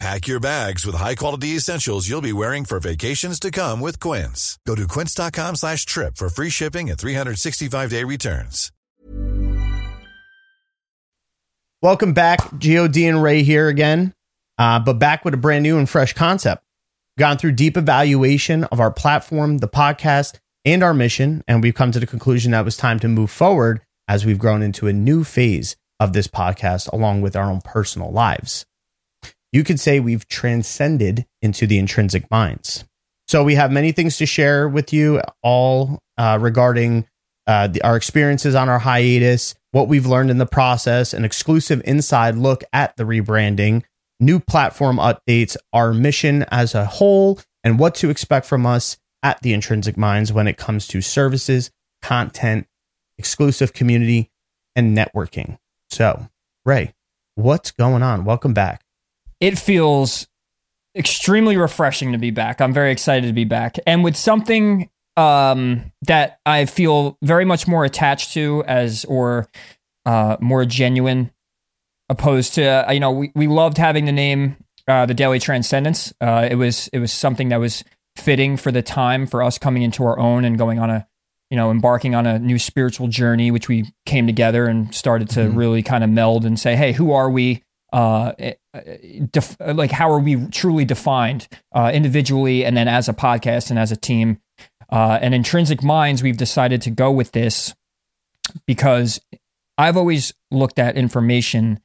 Pack your bags with high-quality essentials you'll be wearing for vacations to come with Quince. Go to quince.com slash trip for free shipping and 365-day returns. Welcome back. God and Ray here again, uh, but back with a brand new and fresh concept. Gone through deep evaluation of our platform, the podcast, and our mission, and we've come to the conclusion that it was time to move forward as we've grown into a new phase of this podcast along with our own personal lives you could say we've transcended into the intrinsic minds. So we have many things to share with you, all uh, regarding uh, the, our experiences on our hiatus, what we've learned in the process, an exclusive inside look at the rebranding, new platform updates, our mission as a whole, and what to expect from us at the Intrinsic Minds when it comes to services, content, exclusive community, and networking. So, Ray, what's going on? Welcome back it feels extremely refreshing to be back. I'm very excited to be back. And with something um, that I feel very much more attached to as or uh, more genuine opposed to uh, you know we, we loved having the name uh, the daily transcendence uh, it was it was something that was fitting for the time for us coming into our own and going on a you know embarking on a new spiritual journey which we came together and started to mm-hmm. really kind of meld and say hey who are we uh, eh, def- like how are we truly defined uh, individually and then as a podcast and as a team? Uh, and intrinsic minds we've decided to go with this because i've always looked at information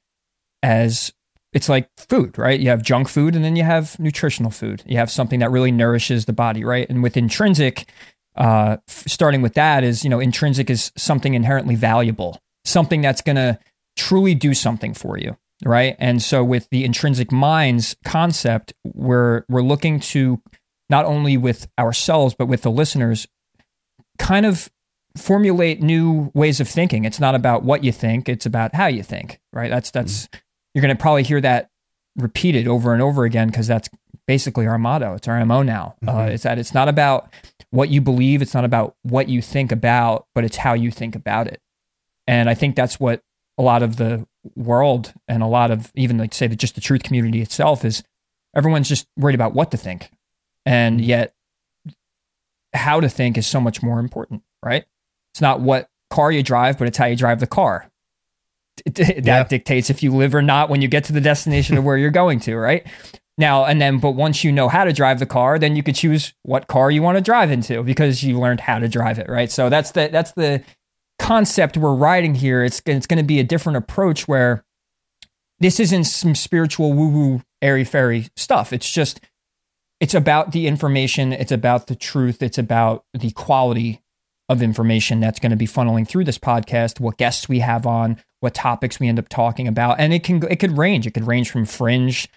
as it's like food right? You have junk food and then you have nutritional food. You have something that really nourishes the body right? And with intrinsic uh, f- starting with that is you know intrinsic is something inherently valuable something that's going to truly do something for you right? And so with the intrinsic minds concept, we're we're looking to not only with ourselves but with the listeners kind of formulate new ways of thinking. It's not about what you think, it's about how you think, right? That's that's mm-hmm. you're going to probably hear that repeated over and over again because that's basically our motto. It's our MO now. Uh, mm-hmm. Uh, it's that it's not about what you believe, it's not about what you think about, but it's how you think about it. And I think that's what a lot of the world and a lot of even like say that just the truth community itself is everyone's just worried about what to think. And mm-hmm. yet how to think is so much more important right? It's not what car you drive but it's how you drive the car. That yeah. dictates if you live or not when you get to the destination of where you're going to right? Now and then but once you know how to drive the car then you could choose what car you want to drive into because you learned how to drive it right? So that's the that's the concept we're writing here, it's it's going to be a different approach where this isn't some spiritual woo woo airy fairy stuff. It's just it's about the information, it's about the truth, it's about the quality of information that's going to be funneling through this podcast, what guests we have on, what topics we end up talking about, and it can it could range. It could range from fringe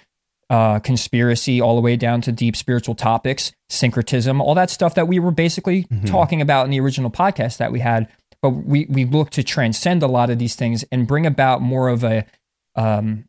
uh, conspiracy all the way down to deep spiritual topics, syncretism, all that stuff that we were basically mm-hmm. talking about in the original podcast that we had but we we look to transcend a lot of these things and bring about more of a um,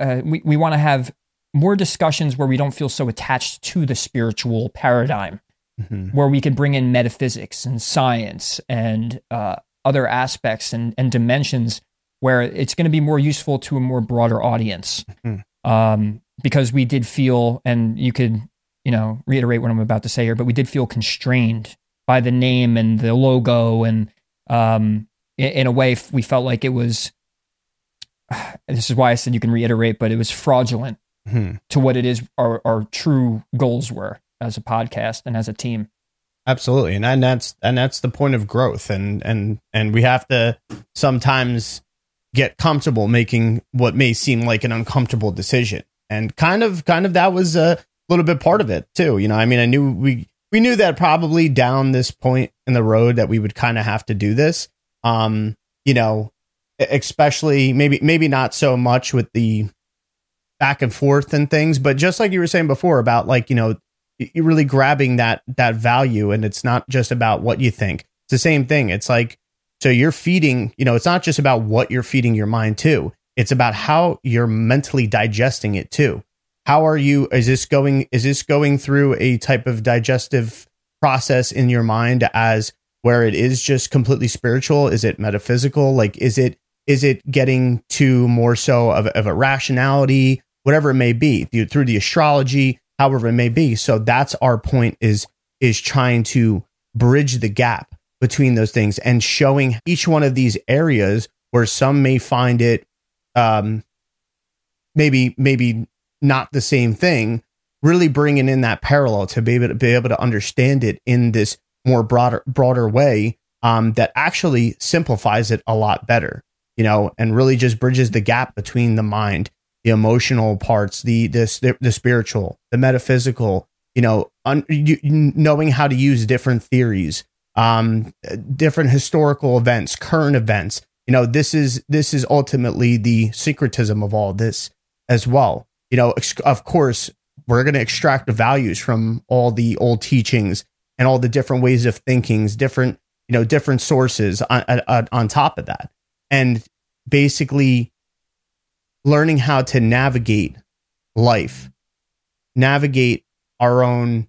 uh, we we want to have more discussions where we don't feel so attached to the spiritual paradigm, mm-hmm. where we can bring in metaphysics and science and uh, other aspects and, and dimensions where it's going to be more useful to a more broader audience. Mm-hmm. Um, because we did feel, and you could, you know, reiterate what I'm about to say here, but we did feel constrained by the name and the logo and um, in, a way, we felt like it was. This is why I said you can reiterate, but it was fraudulent hmm. to what it is. Our, our true goals were as a podcast and as a team. Absolutely, and and that's and that's the point of growth, and and and we have to sometimes get comfortable making what may seem like an uncomfortable decision, and kind of kind of that was a little bit part of it too. You know, I mean, I knew we we knew that probably down this point in the road that we would kind of have to do this. Um, you know, especially maybe maybe not so much with the back and forth and things, but just like you were saying before about like, you know, you're really grabbing that that value and it's not just about what you think. It's the same thing. It's like So you're feeding, you know, it's not just about what you're feeding your mind to. It's about how you're mentally digesting it too. How are you is this going is this going through a type of digestive process in your mind as where it is just completely spiritual? Is it metaphysical? Like is it is it getting to more so of, of a rationality, whatever it may be, through the astrology, however it may be. So that's our point is is trying to bridge the gap between those things and showing each one of these areas where some may find it um maybe maybe not the same thing really bringing in that parallel to be able to be able to understand it in this more broader broader way um, that actually simplifies it a lot better you know and really just bridges the gap between the mind the emotional parts the the, the spiritual the metaphysical you know un, you, knowing how to use different theories um different historical events current events. You know this is this is ultimately the syncretism of all this as well you know of course we're going to extract the values from all the old teachings and all the different ways of thinkings different you know different sources on, on, on top of that. And basically learning how to navigate life navigate our own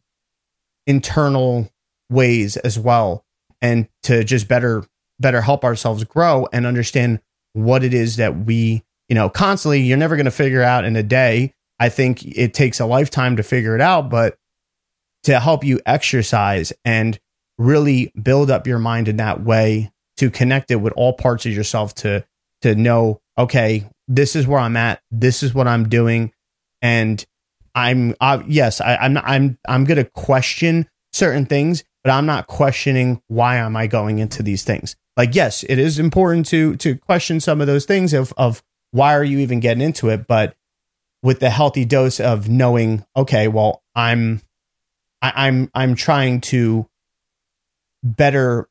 internal ways as well and to just better better help ourselves grow and understand what it is that we you know constantly you're never going to figure out in a day. I think it takes a lifetime to figure it out, but to help you exercise and really build up your mind in that way to connect it with all parts of yourself to to know okay this is where i'm at this is what i'm doing and i'm uh, yes I, i'm not, i'm i'm gonna question certain things but i'm not questioning why am i going into these things. Like yes it is important to to question some of those things of of why are you even getting into it but with the healthy dose of knowing, okay, well, I'm, I, I'm, I'm trying to better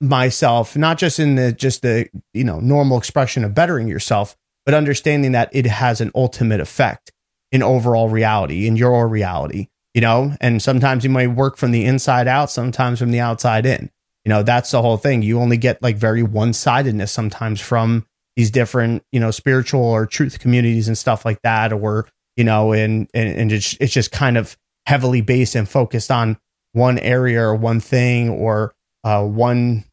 myself, not just in the just the you know normal expression of bettering yourself, but understanding that it has an ultimate effect in overall reality, in your reality, you know. And sometimes you might work from the inside out, sometimes from the outside in. You know, that's the whole thing. You only get like very one sidedness sometimes from these different, you know, spiritual or truth communities and stuff like that, or, you know, and, and, and it's, it's just kind of heavily based and focused on one area or one thing or uh, one,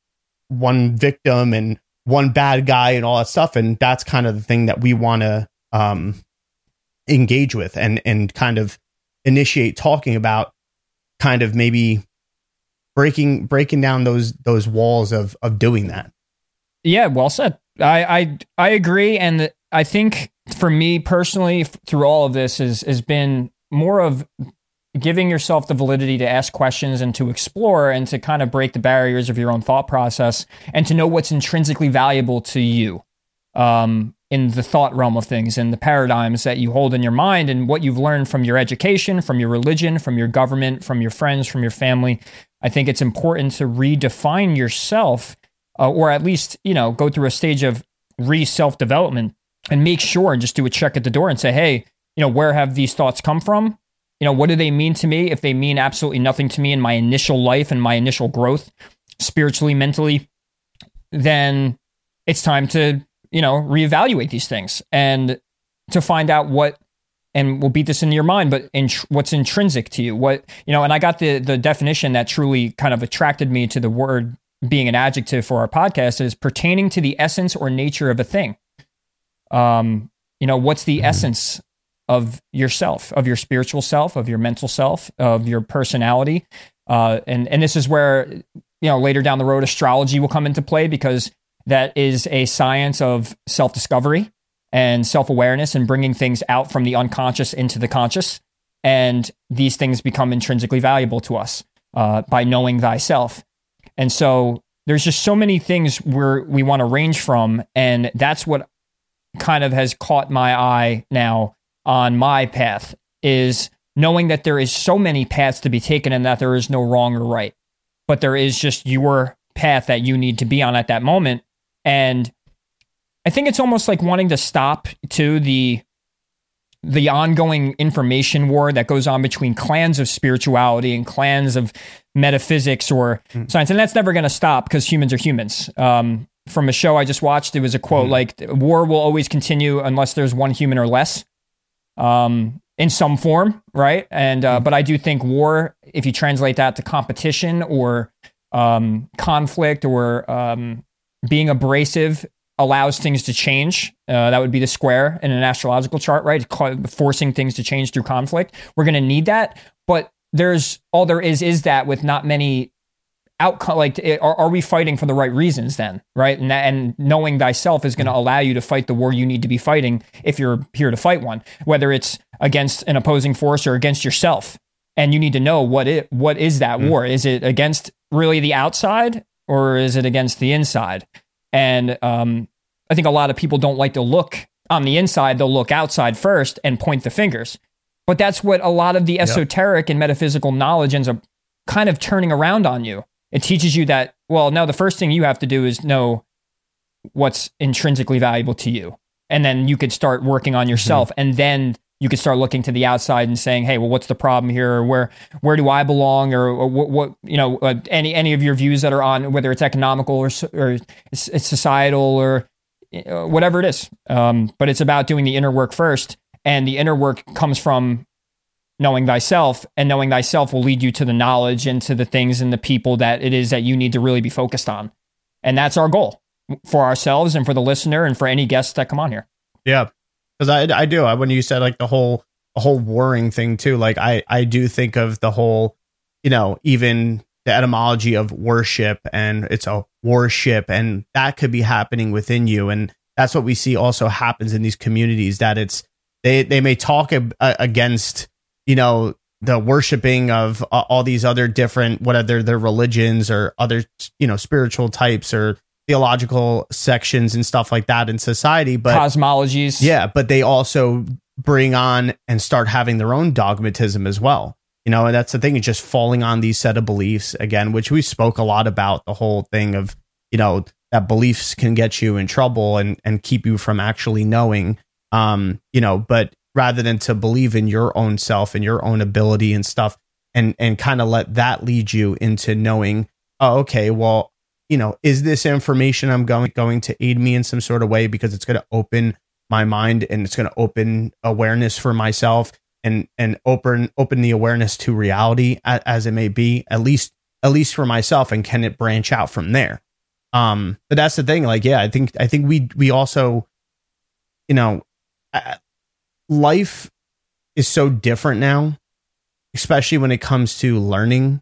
one victim and one bad guy and all that stuff. And that's kind of the thing that we want to, um, engage with and, and kind of initiate talking about kind of maybe breaking, breaking down those, those walls of, of doing that. Yeah. Well said. I I I agree, and I think for me personally, through all of this, is has been more of giving yourself the validity to ask questions and to explore and to kind of break the barriers of your own thought process and to know what's intrinsically valuable to you um, in the thought realm of things and the paradigms that you hold in your mind and what you've learned from your education, from your religion, from your government, from your friends, from your family. I think it's important to redefine yourself uh, or at least you know go through a stage of re self development and make sure and just do a check at the door and say, hey, you know, where have these thoughts come from? You know, what do they mean to me? If they mean absolutely nothing to me in my initial life and my initial growth, spiritually, mentally, then it's time to you know reevaluate these things and to find out what and we'll beat this into your mind, but in, what's intrinsic to you? What you know? And I got the the definition that truly kind of attracted me to the word being an adjective for our podcast is pertaining to the essence or nature of a thing. Um, you know, what's the mm-hmm. essence of yourself, of your spiritual self, of your mental self, of your personality? Uh, and and this is where you know later down the road astrology will come into play because that is a science of self discovery and self awareness and bringing things out from the unconscious into the conscious. And these things become intrinsically valuable to us uh, by knowing thyself. And so there's just so many things where we want to range from. And that's what kind of has caught my eye now on my path is knowing that there is so many paths to be taken and that there is no wrong or right, but there is just your path that you need to be on at that moment. And I think it's almost like wanting to stop to the the ongoing information war that goes on between clans of spirituality and clans of metaphysics or mm. science, and that's never going to stop because humans are humans. Um, from a show I just watched. It was a quote like war will always continue unless there's one human or less. Um, in some form, right? And uh, but I do think war, if you translate that to competition or um, conflict or um, being abrasive, allows things to change. Uh, that would be the square in an astrological chart, right? Forcing things to change through conflict. We're going to need that, but there's all there is is that with not many outcome like are, are we fighting for the right reasons then right and, and knowing thyself is going to allow you to fight the war you need to be fighting if you're here to fight one whether it's against an opposing force or against yourself and you need to know what it what is that mm. war is it against really the outside or is it against the inside and um, i think a lot of people don't like to look on the inside they'll look outside first and point the fingers but that's what a lot of the esoteric yep. and metaphysical knowledge ends up kind of turning around on you it teaches you that well now the first thing you have to do is know what's intrinsically valuable to you and then you could start working on yourself mm-hmm. and then you could start looking to the outside and saying hey well what's the problem here or where where do i belong or, or what, what, you know uh, any any of your views that are on whether it's economical or, or it's societal or uh, whatever it is um, but it's about doing the inner work first and the inner work comes from knowing thyself and knowing thyself will lead you to the knowledge and to the things and the people that it is that you need to really be focused on. And that's our goal for ourselves and for the listener and for any guests that come on here. Yeah. Cause I, I do. I, when you said like the whole, the whole warring thing too, like I, I do think of the whole, you know, even the etymology of worship and it's a worship and that could be happening within you. And that's what we see also happens in these communities that it's, they, they may talk against you know, the worshiping of uh, all these other different, whatever they're religions or other, you know, spiritual types or theological sections and stuff like that in society. But cosmologies. Yeah. But they also bring on and start having their own dogmatism as well. You know, and that's the thing, is just falling on these set of beliefs again, which we spoke a lot about the whole thing of, you know, that beliefs can get you in trouble and, and keep you from actually knowing. Um, you know, but rather than to believe in your own self and your own ability and stuff and and kind of let that lead you into knowing oh okay well you know is this information i'm going going to aid me in some sort of way because it's going to open my mind and it's going to open awareness for myself and and open open the awareness to reality as, it may be at least at least for myself and can it branch out from there? Um but that's the thing like yeah i think i think we we also you know life is so different now, especially when it comes to learning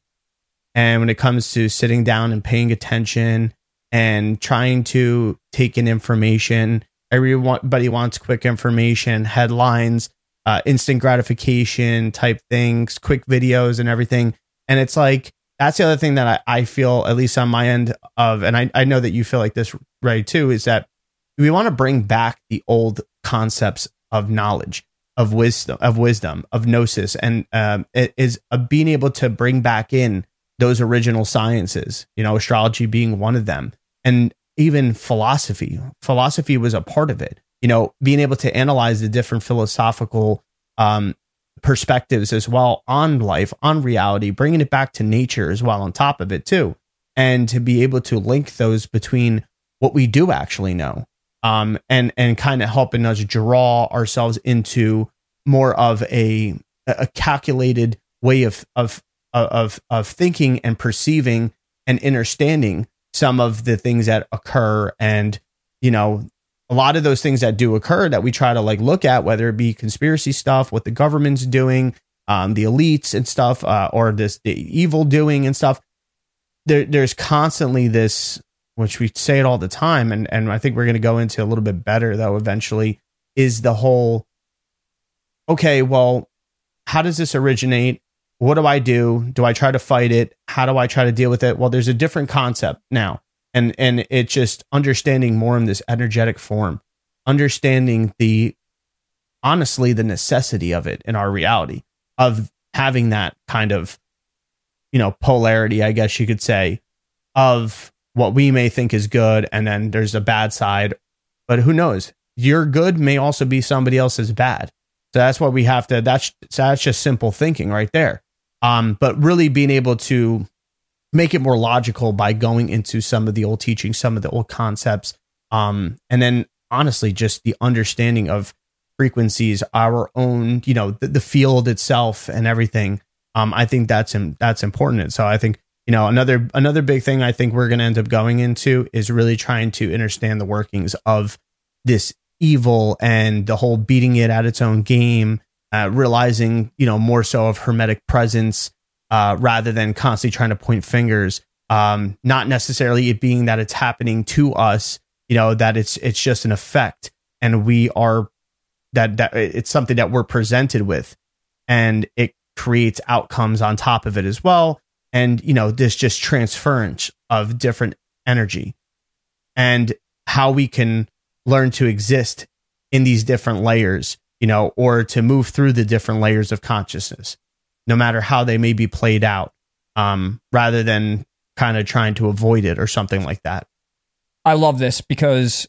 and when it comes to sitting down and paying attention and trying to take in information. Everybody wants quick information, headlines, uh, instant gratification type things, quick videos, and everything. And it's like, that's the other thing that I, I feel, at least on my end of, and I, I know that you feel like this, right, too, is that we want to bring back the old concepts of knowledge, of wisdom, of wisdom, of gnosis, and um, it is uh, being able to bring back in those original sciences. You know, astrology being one of them, and even philosophy. Philosophy was a part of it. You know, being able to analyze the different philosophical um, perspectives as well on life, on reality, bringing it back to nature as well on top of it too, and to be able to link those between what we do actually know um, and and kind of helping us draw ourselves into more of a a calculated way of of of of thinking and perceiving and understanding some of the things that occur and you know a lot of those things that do occur that we try to like look at whether it be conspiracy stuff what the government's doing um, the elites and stuff uh, or this the evil doing and stuff there, there's constantly this which we say it all the time, and and I think we're going to go into a little bit better though eventually, is the whole. Okay, well, how does this originate? What do I do? Do I try to fight it? How do I try to deal with it? Well, there's a different concept now, and and it's just understanding more in this energetic form, understanding the honestly the necessity of it in our reality of having that kind of you know polarity i guess you could say of what we may think is good and then there's a bad side but who knows your good may also be somebody else's bad so that's what we have to that's that's just simple thinking right there um but really being able to make it more logical by going into some of the old teachings, some of the old concepts. Um, and then honestly, just the understanding of frequencies, our own, you know, the, the field itself and everything. Um, I think that's that's important. And so I think you know another another big thing I think we're going to end up going into is really trying to understand the workings of this evil and the whole beating it at its own game, uh, realizing you know more so of hermetic presence uh, rather than constantly trying to point fingers. Um, not necessarily it being that it's happening to us, you know, that it's it's just an effect, and we are that that it's something that we're presented with, and it creates outcomes on top of it as well, and you know this just transference of different energy, and how we can learn to exist in these different layers, you know, or to move through the different layers of consciousness no matter how they may be played out, um, rather than kind of trying to avoid it or something like that. I love this because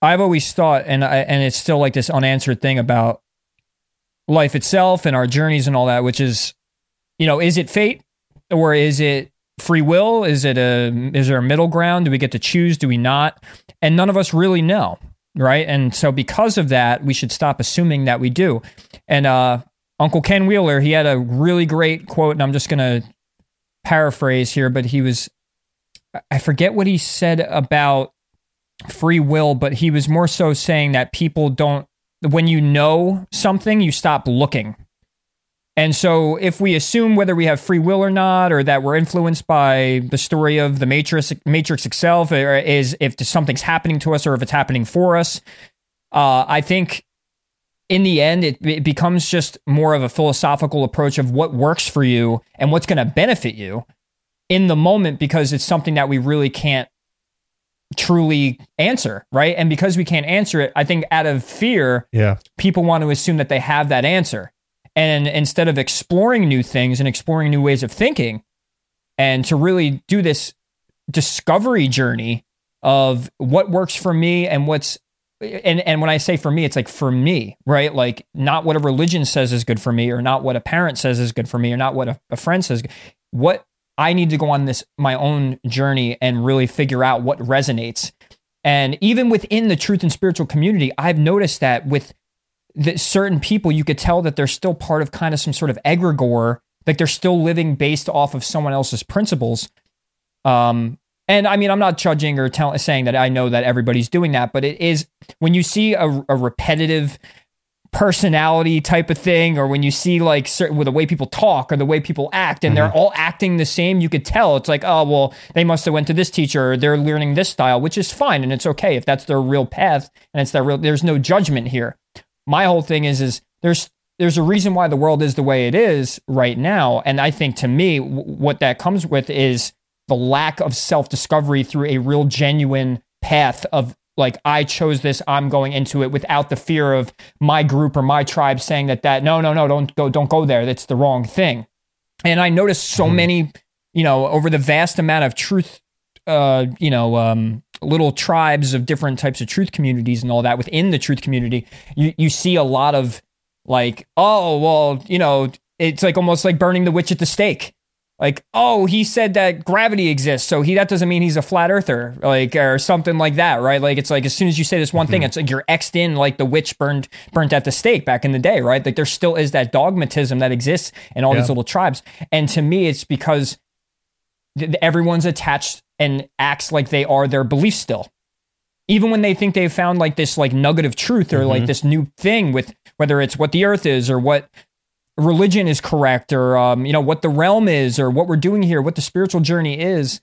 I've always thought, and I, and it's still like this unanswered thing about life itself and our journeys and all that, which is, you know, is it fate or is it free will? Is it a is there a middle ground? Do we get to choose? Do we not? And none of us really know, right? And so because of that, we should stop assuming that we do. And uh, Uncle Ken Wheeler, he had a really great quote, and I'm just going to paraphrase here, but he was, I forget what he said about free will, but he was more so saying that people don't, when you know something, you stop looking. And so, if we assume whether we have free will or not, or that we're influenced by the story of the Matrix, Matrix itself, or is if something's happening to us or if it's happening for us, uh, I think in the end, it, it becomes just more of a philosophical approach of what works for you and what's going to benefit you in the moment because it's something that we really can't truly answer, right? And because we can't answer it, I think out of fear, yeah, people want to assume that they have that answer. And instead of exploring new things and exploring new ways of thinking and to really do this discovery journey of what works for me and what's and and when I say for me, it's like for me, right? Like not what a religion says is good for me, or not what a parent says is good for me, or not what a, a friend says. What I need to go on this my own journey and really figure out what resonates. And even within the truth and spiritual community, I've noticed that with the certain people, you could tell that they're still part of kind of some sort of egregore, like they're still living based off of someone else's principles. Um, and I mean, I'm not judging or tell, saying that I know that everybody's doing that, but it is when you see a, a repetitive personality type of thing, or when you see like certain with the way people talk or the way people act, and mm-hmm. they're all acting the same, you could tell it's like, oh well, they must have went to this teacher, or they're learning this style, which is fine and it's okay if that's their real path and it's their real. There's no judgment here. My whole thing is is there's there's a reason why the world is the way it is right now, and I think to me, w- what that comes with is the lack of self discovery through a real genuine path of like I chose this, I'm going into it without the fear of my group or my tribe saying that that no no no don't go don't go there that's the wrong thing. And I noticed so mm-hmm. many, you know, over the vast amount of truth uh, you know, um, little tribes of different types of truth communities and all that within the truth community, you you see a lot of like, oh well, you know, it's like almost like burning the witch at the stake like oh he said that gravity exists so he that doesn't mean he's a flat earther like or something like that right like it's like as soon as you say this one mm-hmm. thing it's like you're xed in like the witch burned burnt at the stake back in the day right like there still is that dogmatism that exists in all yeah. these little tribes and to me it's because everyone's attached and acts like they are their belief still even when they think they've found like this like nugget of truth or mm-hmm. like this new thing with whether it's what the earth is or what religion is correct or um, you know what the realm is or what we're doing here what the spiritual journey is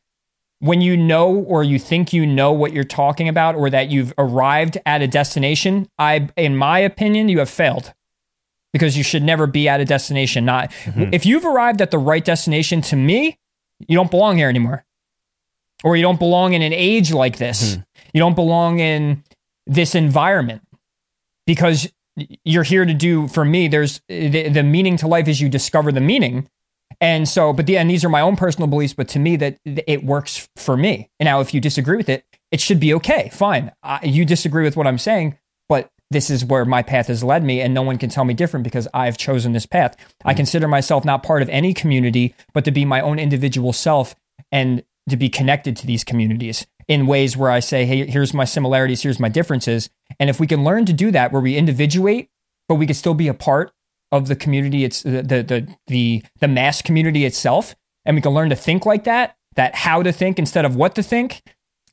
when you know or you think you know what you're talking about or that you've arrived at a destination i in my opinion you have failed because you should never be at a destination not mm-hmm. if you've arrived at the right destination to me you don't belong here anymore or you don't belong in an age like this. Mm-hmm. you don't belong in this environment because you're here to do for me there's the, the meaning to life is you discover the meaning. And so but the and these are my own personal beliefs but to me that it works for me. And now if you disagree with it it should be okay. Fine. I, you disagree with what i'm saying but this is where my path has led me and no one can tell me different because i've chosen this path. I consider myself not part of any community but to be my own individual self and to be connected to these communities in ways where I say, hey, here's my similarities, here's my differences. And if we can learn to do that, where we individuate, but we can still be a part of the community, it's the the the the mass community itself, and we can learn to think like that, that how to think instead of what to think.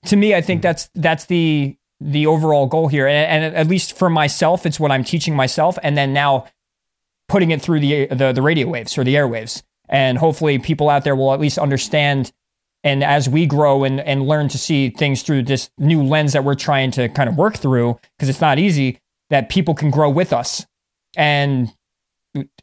To me, I think mm-hmm. that's that's the the overall goal here, and, and at least for myself, it's what I'm teaching myself, and then now putting it through the the, the radio waves or the airwaves, and hopefully people out there will at least understand and as we grow and, and learn to see things through this new lens that we're trying to kind of work through, because it's not easy, that people can grow with us. And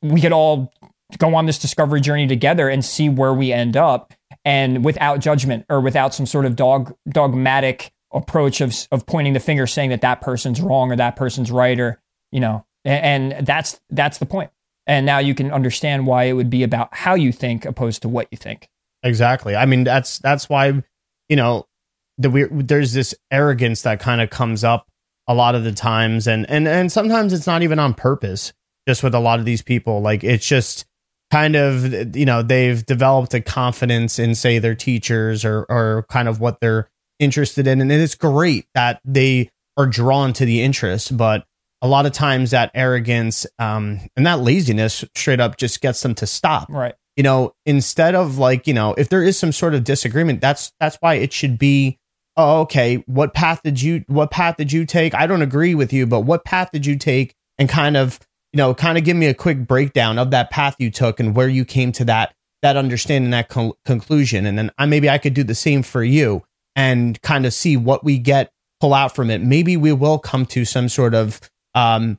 we could all go on this discovery journey together and see where we end up. And without judgment or without some sort of dog dogmatic approach of of pointing the finger saying that that person's wrong or that person's right or you know and, and that's that's the point. And now you can understand why it would be about how you think opposed to what you think Exactly. I mean, that's that's why you know the we, there's this arrogance that kind of comes up a lot of the times, and and and sometimes it's not even on purpose. Just with a lot of these people, like it's just kind of you know they've developed a confidence in say their teachers or or kind of what they're interested in, and it's great that they are drawn to the interest, but a lot of times that arrogance um, and that laziness straight up just gets them to stop. Right you know, instead of like, you know, if there is some sort of disagreement, that's that's why it should be oh, okay, what path did you what path did you take? I don't agree with you, but what path did you take and kind of, you know, kind of give me a quick breakdown of that path you took and where you came to that that understanding that conclusion and then I maybe I could do the same for you and kind of see what we get pull out from it. Maybe we will come to some sort of um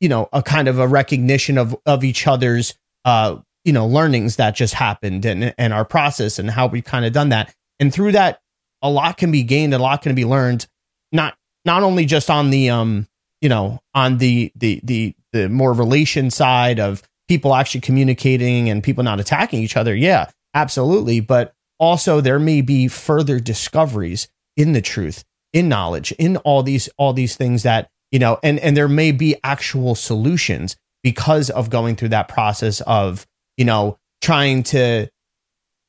you know, a kind of a recognition of of each other's uh you know learnings that just happened and and our process and how we've kind of done that. And through that a lot can be gained a lot can be learned not not only just on the um you know on the the the the more relation side of people actually communicating and people not attacking each other. Yeah absolutely. But also there may be further discoveries in the truth in knowledge in all these all these things that you know and and there may be actual solutions because of going through that process of you know, trying to,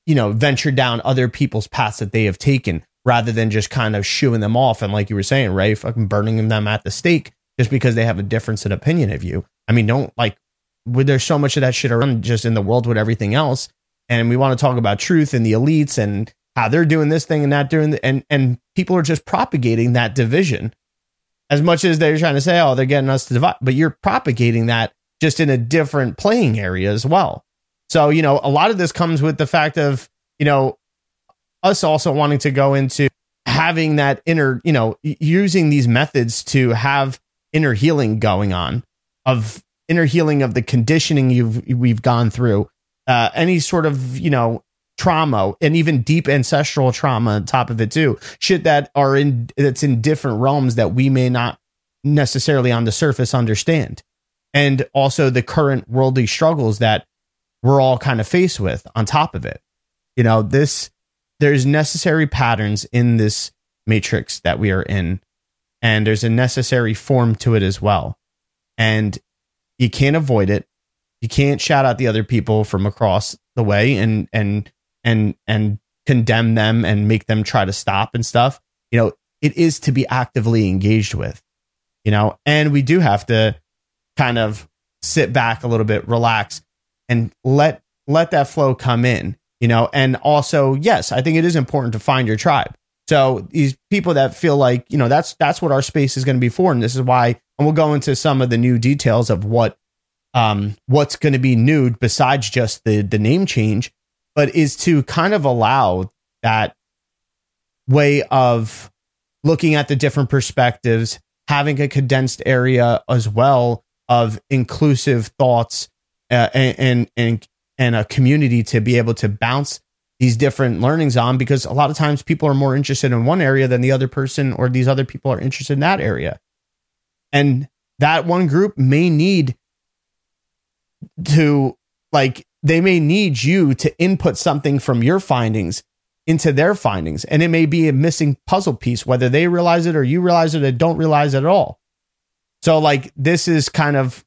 you know, venture down other people's paths that they have taken rather than just kind of shooing them off and like you were saying, right, fucking burning them at the stake just because they have a difference in opinion of you. I mean, don't like there's so much of that shit around just in the world with everything else. And we want to talk about truth and the elites and how they're doing this thing and that doing the, and and people are just propagating that division as much as they're trying to say, oh, they're getting us to divide, but you're propagating that just in a different playing area as well. So, you know, a lot of this comes with the fact of, you know, us also wanting to go into having that inner, you know, using these methods to have inner healing going on of inner healing of the conditioning you've we've gone through, uh, any sort of, you know, trauma and even deep ancestral trauma on top of it too. Shit that are in that's in different realms that we may not necessarily on the surface understand. And also the current worldly struggles that we're all kind of faced with on top of it. You know, this, there's necessary patterns in this matrix that we are in, and there's a necessary form to it as well. And you can't avoid it. You can't shout out the other people from across the way and, and, and, and condemn them and make them try to stop and stuff. You know, it is to be actively engaged with, you know, and we do have to kind of sit back a little bit, relax, and let let that flow come in you know? And also yes i think it is important to find your tribe. So these people that feel like you know that's that's what our space is going to be for and this is why and we'll go into some of the new details of what um what's going to be new besides just the the name change but is to kind of allow that way of looking at the different perspectives having a condensed area as well of inclusive thoughts uh, and and and a community to be able to bounce these different learnings on because a lot of times people are more interested in one area than the other person or these other people are interested in that area. And that one group may need to like they may need you to input something from your findings into their findings. And it may be a missing puzzle piece whether they realize it or you realize it or don't realize it at all. So like this is kind of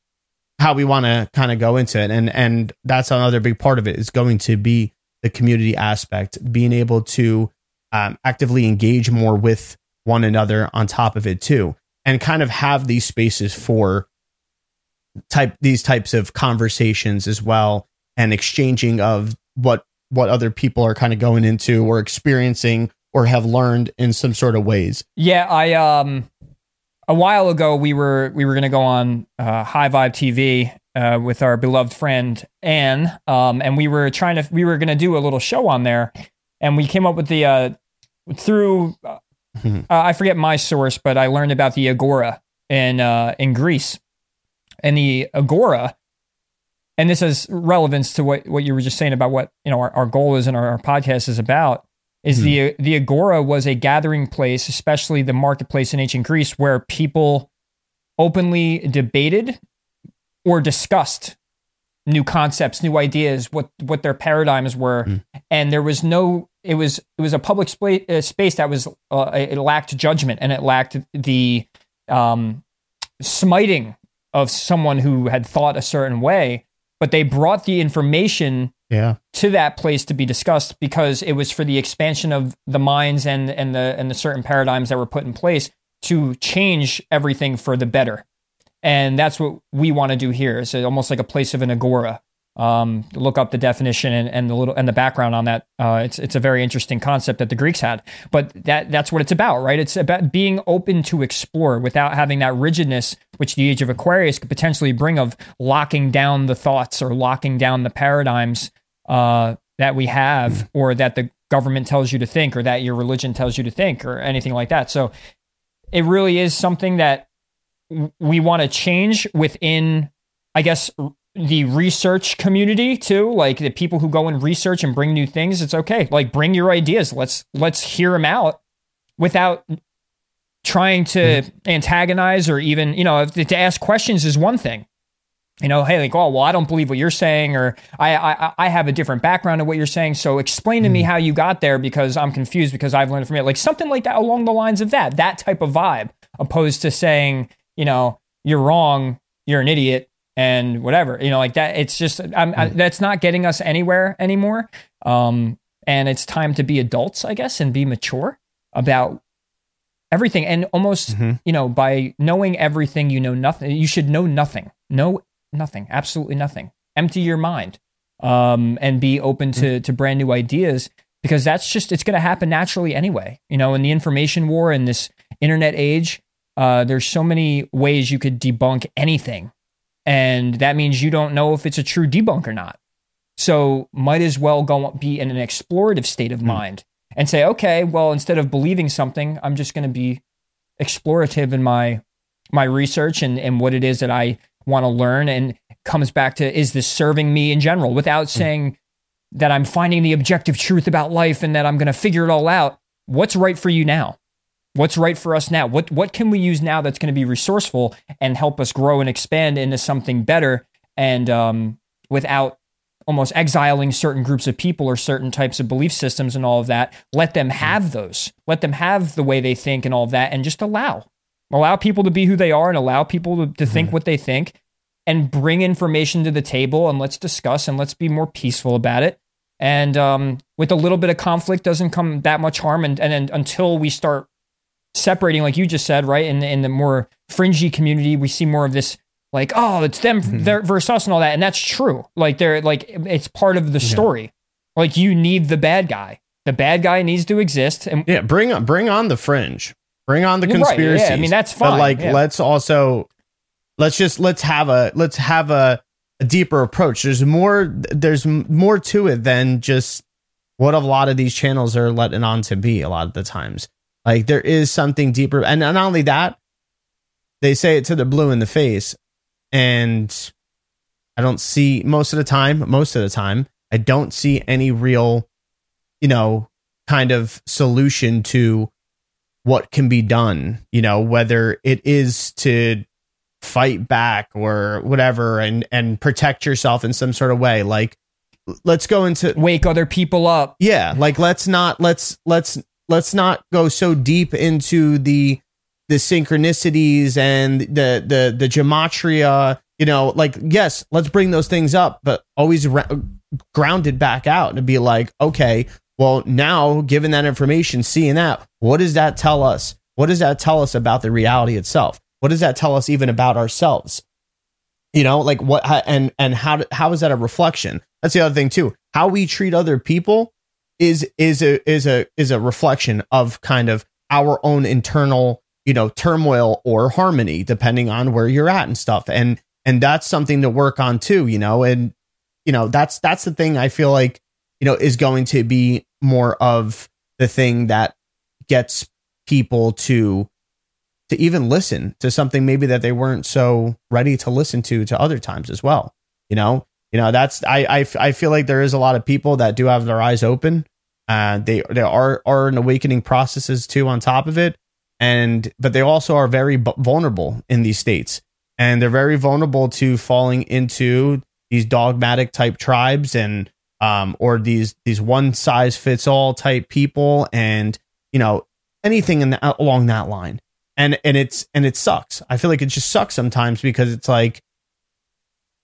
how we want to kind of go into it and and that's another big part of it is going to be the community aspect, being able to um, actively engage more with one another on top of it too, and kind of have these spaces for type these types of conversations as well, and exchanging of what what other people are kind of going into or experiencing or have learned in some sort of ways. Yeah, I um a while ago we were we were going to go on uh, High Vibe TV uh, with our beloved friend Anne, um, and we were trying to we were going to do a little show on there, and we came up with the uh, through uh, I forget my source, but I learned about the Agora in uh, in Greece, and the Agora. And this has relevance to what, what you were just saying about what you know our, our goal is and our, our podcast is about is the the agora was a gathering place especially the marketplace in ancient greece where people openly debated or discussed new concepts new ideas what what their paradigms were. And there was no it was it was a public spa- uh, space that was uh, it lacked judgment and it lacked the um smiting of someone who had thought a certain way but they brought the information Yeah. to that place to be discussed because it was for the expansion of the minds and and the and the certain paradigms that were put in place to change everything for the better. And that's what we want to do here. It's almost like a place of an agora. Um, look up the definition and, and the little and the background on that. Uh, it's it's a very interesting concept that the Greeks had, but that that's what it's about, right? It's about being open to explore without having that rigidness, which the age of Aquarius could potentially bring of locking down the thoughts or locking down the paradigms uh, that we have, or that the government tells you to think, or that your religion tells you to think, or anything like that. So it really is something that we want to change within, I guess, the research community too. Like the people who go and research and bring new things. It's okay. Like bring your ideas. Let's let's hear them out without trying to antagonize or even you know to ask questions is one thing you know, hey, like, oh, well, I don't believe what you're saying, or I, I, I have a different background of what you're saying. So explain to me hmm. how you got there because I'm confused because I've learned from it. Like something like that along the lines of that, that type of vibe, opposed to saying, you know, you're wrong, you're an idiot, and whatever. You know, like that. It's just I'm, I, hmm. that's not getting us anywhere anymore. Um, and it's time to be adults, I guess, and be mature about everything. And almost, mm-hmm. you know, by knowing everything, you know nothing. You should know nothing. Know nothing. Absolutely nothing. Empty your mind, um, and be open to to brand new ideas because that's just it's going to happen naturally anyway. You know, in the information war in this internet age, uh, there's so many ways you could debunk anything, and that means you don't know if it's a true debunk or not. So might as well go be in an explorative state of mind and say, okay, well, instead of believing something, I'm just going to be explorative in my my research and, and what it is that I want to learn and comes back to is this serving me in general without saying that I'm finding the objective truth about life and that I'm going to figure it all out. What's right for you now? What's right for us now? What what can we use now that's going to be resourceful and help us grow and expand into something better and um, without almost exiling certain groups of people or certain types of belief systems and all of that. Let them have those. Let them have the way they think and all of that, and just allow allow people to be who they are and allow people to, to think what they think and bring information to the table and let's discuss and let's be more peaceful about it. And um, with a little bit of conflict doesn't come that much harm. And, and, and until we start separating like you just said right in, in the more fringy community we see more of this like oh it's them they're versus us and all that. And that's true. Like they're like it's part of the story. Like you need the bad guy. The bad guy needs to exist and Yeah, bring on bring on the fringe. Bring on the Right, yeah, I mean, that's But fine, like yeah. let's also let's just let's have a let's have a, a deeper approach. There's more there's more to it than just what a lot of these channels are letting on to be a lot of the times. Like there is something deeper and not only that, they say it to the blue in the face and I don't see most of the time, most of the time, I don't see any real, you know, kind of solution to what can be done, you know, whether it is to fight back or whatever and and protect yourself in some sort of way. Like let's go into wake other people up yeah, like let's not let's let's let's not go so deep into the the synchronicities and the the the gematria you know, like, yes, let's bring those things up, but always ra- grounded back out and be like, okay, well, now given that information, seeing that, what does that tell us? What does that tell us about the reality itself? What does that tell us even about ourselves? You know, like what, and, and how, how is that a reflection? That's the other thing too. How we treat other people is, is a, is a, is a reflection of kind of our own internal, you know, turmoil or harmony, depending on where you're at and stuff. And, and that's something to work on too, you know, and, you know, that's, that's the thing I feel like, you know, is going to be more of the thing that gets people to to even listen to something maybe that they weren't so ready to listen to to other times as well you know? You know that's i i, I feel like there is a lot of people that do have their eyes open uh they they are are an awakening processes too on top of it and but they also are very vulnerable in these states and they're very vulnerable to falling into these dogmatic type tribes and um, or these these one size fits all type people, and you know anything in the, along that line. And and it's and it sucks. I feel like it just sucks sometimes because it's like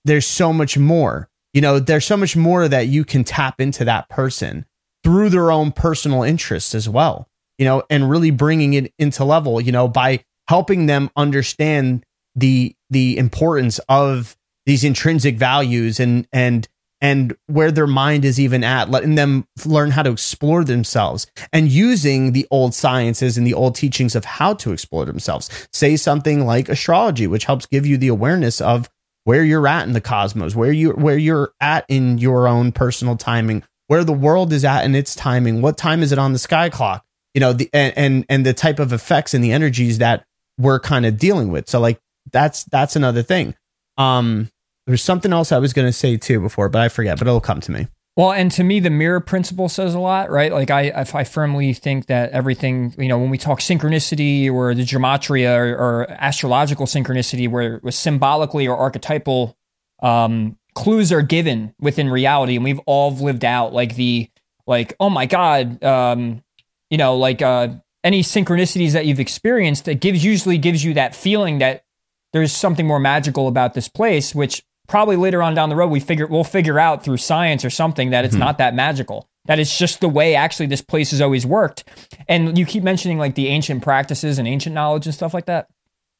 there's so much more. You know, there's so much more that you can tap into that person through their own personal interests as well. You know, and really bringing it into level. You know, by helping them understand the the importance of these intrinsic values and and and where their mind is even at, letting them learn how to explore themselves and using the old sciences and the old teachings of how to explore themselves. Say something like astrology, which helps give you the awareness of where you're at in the cosmos, where you where you're at in your own personal timing, where the world is at in its timing, what time is it on the sky clock, you know, the and and, and the type of effects and the energies that we're kind of dealing with. So like that's that's another thing. Um there's something else I was going to say too before, but I forget, but it'll come to me. Well, and to me, the mirror principle says a lot, right? Like I, I firmly think that everything, you know, when we talk synchronicity or the gematria or, or astrological synchronicity, where, symbolically or archetypal um, clues are given within reality, and we've all lived out like the, like, oh my god, um, you know, like uh, any synchronicities that you've experienced, it gives usually gives you that feeling that there's something more magical about this place, which probably later on down the road we figure we'll figure out through science or something that it's mm-hmm. not that magical that it's just the way actually this place has always worked and you keep mentioning like the ancient practices and ancient knowledge and stuff like that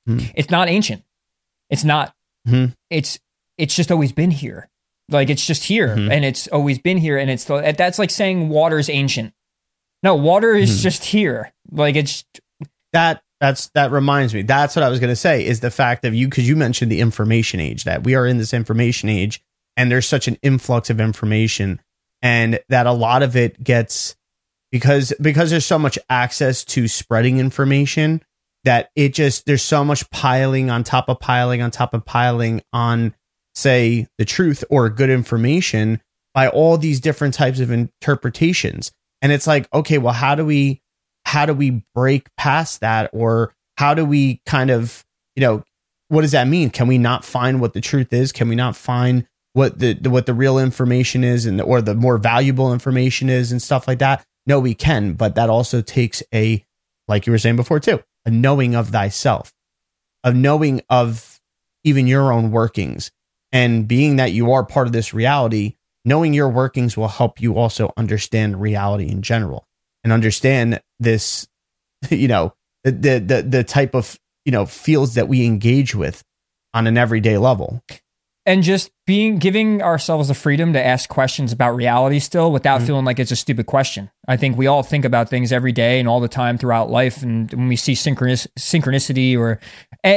mm-hmm. it's not ancient it's not mm-hmm. it's it's just always been here like it's just here mm-hmm. and it's always been here and it's that's like saying water is ancient no water is mm-hmm. just here like it's that that's that reminds me. That's what I was going to say is the fact of you because you mentioned the information age that we are in this information age and there's such an influx of information and that a lot of it gets because because there's so much access to spreading information that it just there's so much piling on top of piling on top of piling on say the truth or good information by all these different types of interpretations and it's like okay well how do we how do we break past that? Or how do we kind of you know what does that mean? Can we not find what the truth is? Can we not find what the, the what the real information is and or the more valuable information is and stuff like that? No we can but that also takes a like you were saying before too a knowing of thyself a knowing of even your own workings. And being that you are part of this reality knowing your workings will help you also understand reality in general and understand this, you know, the, the, the, type of, you know, fields that we engage with on an everyday level. And just being, giving ourselves the freedom to ask questions about reality still without mm-hmm. feeling like it's a stupid question. I think we all think about things every day and all the time throughout life. And when we see synchronis- synchronicity or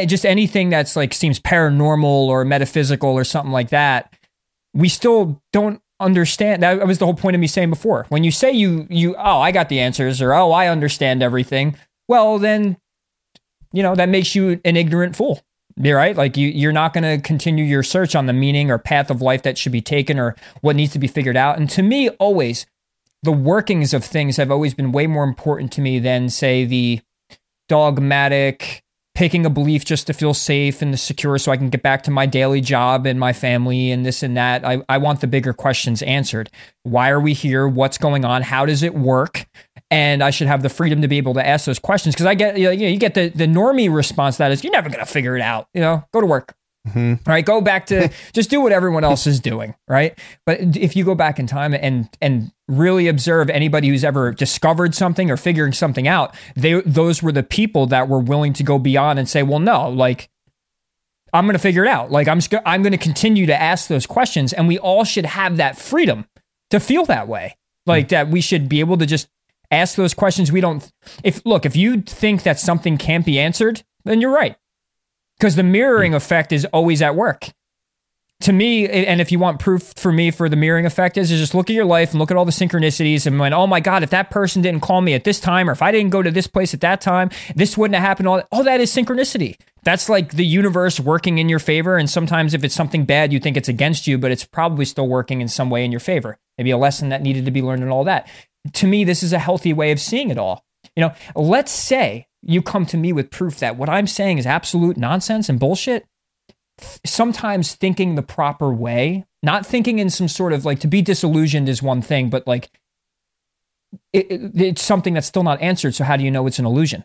just anything that's like seems paranormal or metaphysical or something like that, we still don't understand that was the whole point of me saying before. When you say you you oh i got the answers or oh i understand everything well then you know that makes you an ignorant fool you're right? Like you you're not going to continue your search on the meaning or path of life that should be taken or what needs to be figured out. And to me always the workings of things have always been way more important to me than say the dogmatic picking a belief just to feel safe and secure so I can get back to my daily job and my family and this and that. I, I want the bigger questions answered. Why are we here? What's going on? How does it work? And I should have the freedom to be able to ask those questions because I get you, know, you get the, the normie response that is you're never to figure it out. You know, go to work. Mm-hmm. Right, go back to just do what everyone else is doing, right? But if you go back in time and and really observe anybody who's ever discovered something or figuring something out, they those were the people that were willing to go beyond and say, "Well, no, like I'm going to figure it out. Like I'm I'm going to continue to ask those questions and we all should have that freedom to feel that way. Like mm-hmm. that we should be able to just ask those questions we don't if look, if you think that something can't be answered, then you're right. Cuz the mirroring mm-hmm. effect is always at work to me, and if you want proof for me for the mirroring effect, is, is just look at your life and look at all the synchronicities and when, oh my God, if that person didn't call me at this time, or if I didn't go to this place at that time, this wouldn't have happened. All, all that is synchronicity. That's like the universe working in your favor. And sometimes if it's something bad, you think it's against you, but it's probably still working in some way in your favor. Maybe a lesson that needed to be learned and all that. To me, this is a healthy way of seeing it all. You know, let's say you come to me with proof that what I'm saying is absolute nonsense and bullshit sometimes thinking the proper way, not thinking in some sort of like to be disillusioned is one thing, but like it, it, it's something that's still not answered. So how do you know it's an illusion?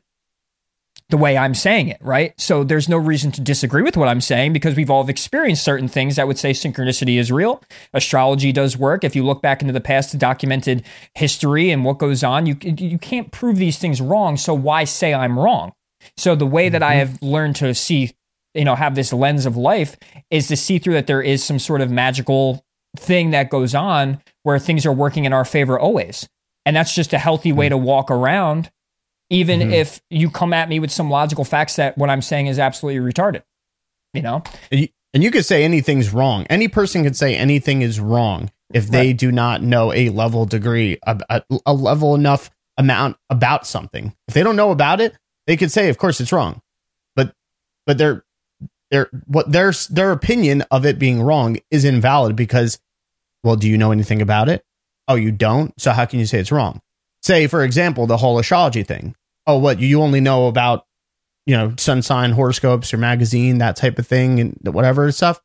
The way I'm saying it, right? So there's no reason to disagree with what I'm saying because we've all experienced certain things that would say synchronicity is real. Astrology does work. If you look back into the past, documented history and what goes on, you you can't prove these things wrong. So why say I'm wrong? So the way that I mm-hmm. have learned to see you know have this lens of life is to see through that there is some sort of magical thing that goes on where things are working in our favor always and that's just a healthy way to walk around even mm-hmm. if you come at me with some logical facts that what i'm saying is absolutely retarded you know? And you, and you could say anything's wrong. Any person could say anything is wrong if they right. do not know a level degree a, a, a level enough amount about something. If they don't know about it they could say of course it's wrong. But but they're their what their their opinion of it being wrong is invalid because well do you know anything about it? Oh you don't? So how can you say it's wrong? Say for example the whole astrology thing oh what you only know about you know sun sign horoscopes or magazine that type of thing and whatever stuff?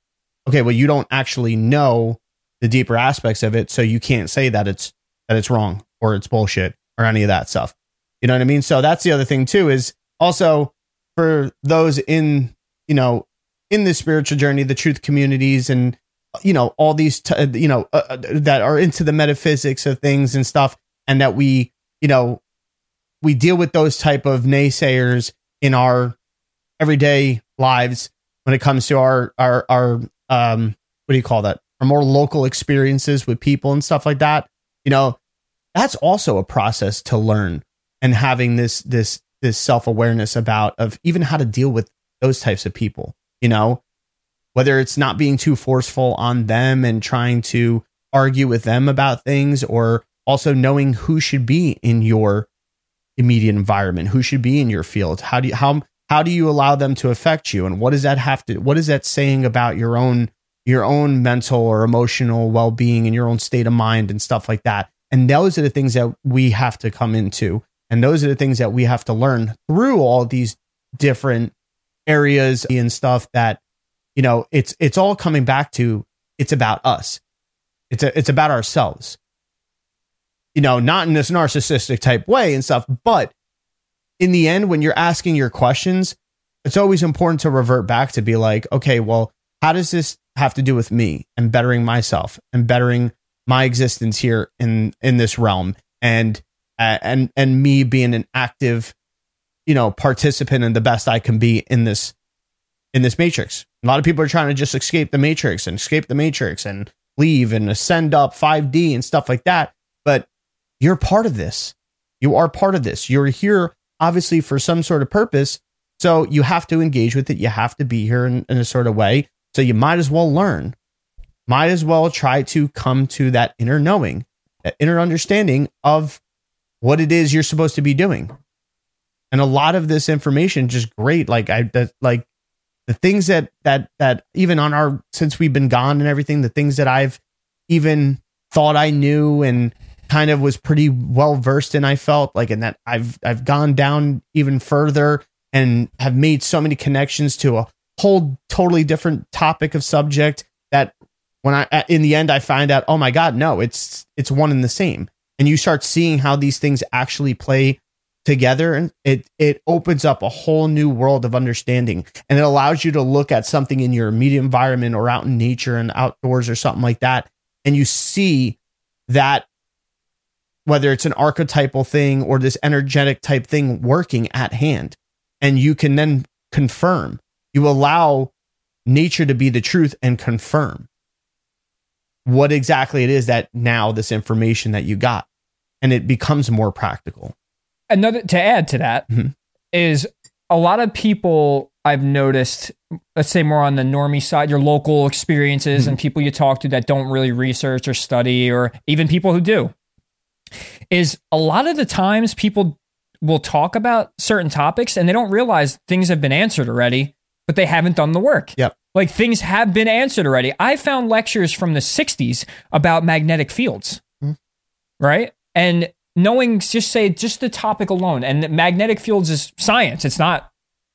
Okay well you don't actually know the deeper aspects of it so you can't say that it's that it's wrong or it's bullshit or any of that stuff. You know what i mean? So that's the other thing too is also for those in you know in the spiritual journey, the truth communities, and you know all these t- you know uh, uh, that are into the metaphysics of things and stuff, and that we you know we deal with those type of naysayers in our everyday lives when it comes to our our our um what do you call that? Our more local experiences with people and stuff like that. You know that's also a process to learn and having this this this self-awareness about of even how to deal with those types of people you know, whether it's not being too forceful on them and trying to argue with them about things or also knowing who should be in your immediate environment, who should be in your field. How do you how how do you allow them to affect you? And what does that have to what is that saying about your own your own mental or emotional well-being and your own state of mind and stuff like that. And those are the things that we have to come into. And those are the things that we have to learn through all these different areas and stuff that you know it's it's all coming back to it's about us. It's a, it's about ourselves you know not in this narcissistic type way and stuff but in the end when you're asking your questions it's always important to revert back to be like okay well how does this have to do with me and bettering myself and bettering my existence here in in this realm and uh, and and me being an active you know, participant and the best I can be in this in this matrix. A lot of people are trying to just escape the matrix and escape the matrix and leave and ascend up 5D and stuff like that. But you're part of this. You are part of this. You're here obviously for some sort of purpose. So you have to engage with it. You have to be here in, in a sort of way. So you might as well learn. Might as well try to come to that inner knowing, that inner understanding of what it is you're supposed to be doing and a lot of this information just great like i that like the things that that that even on our since we've been gone and everything the things that i've even thought i knew and kind of was pretty well versed in i felt like in that i've i've gone down even further and have made so many connections to a whole totally different topic of subject that when i in the end i find out oh my god no it's it's one and the same. And you start seeing how these things actually play together and it it opens up a whole new world of understanding. And it allows you to look at something in your immediate environment or out in nature and outdoors or something like that. And you see that whether it's an archetypal thing or this energetic type thing working at hand. And you can then confirm. You allow nature to be the truth and confirm what exactly it is that now this information that you got and it becomes more practical. Another to add to that Mhm. is a lot of people I've noticed, let's say more on the normie side, your local experiences and people you talk to that don't really research or study, or even people who do, is a lot of the times people will talk about certain topics and they don't realize things have been answered already, but they haven't done the work. Yep. Like things have been answered already. I found lectures from the 60s about magnetic fields, right? And knowing, just say, just the topic alone, and magnetic fields is science. It's not,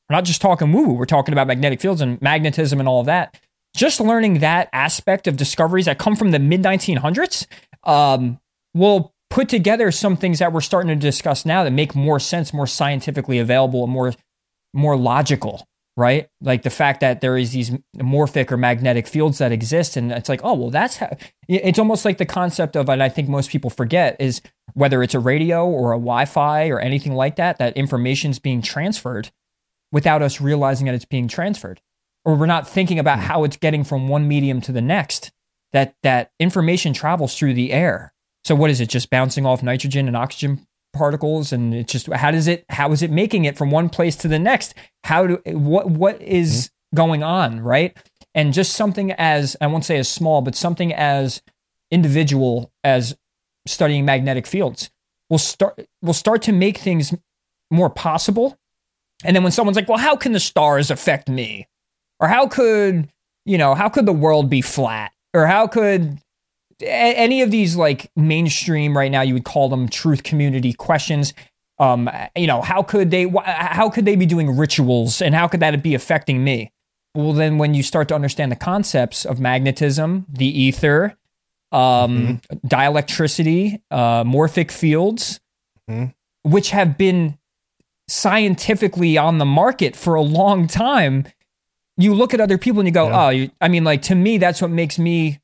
we're not just talking woo woo. We're talking about magnetic fields and magnetism and all of that. Just learning that aspect of discoveries that come from the mid 1900s um, will put together some things that we're starting to discuss now that make more sense, more scientifically available, and more more logical, right? Like the fact that there is these morphic or magnetic fields that exist, and it's like, oh well, that's how. It's almost like the concept of, and I think most people forget is whether it's a radio or a Wi-Fi or anything like that, that information's being transferred without us realizing that it's being transferred, or we're not thinking about hmm. how it's getting from one medium to the next. That that information travels through the air. So what is it? Just bouncing off nitrogen and oxygen particles? And it's just how does it how is it making it from one place to the next? How do what what is mm-hmm. going on right? And just something as i won't say as small but something as individual as studying magnetic fields will start will start to make things more possible. And then when someone's like well how can the stars affect me? Or how could you know how could the world be flat? Or how could any of these like mainstream right now you would call them truth community questions um you know how could they how could they be doing rituals and how could that be affecting me well then when you start to understand the concepts of magnetism the ether um dielectricity uh morphic fields Mhm. which have been scientifically on the market for a long time you look at other people and you go Yeah. oh you, i mean like to me that's what makes me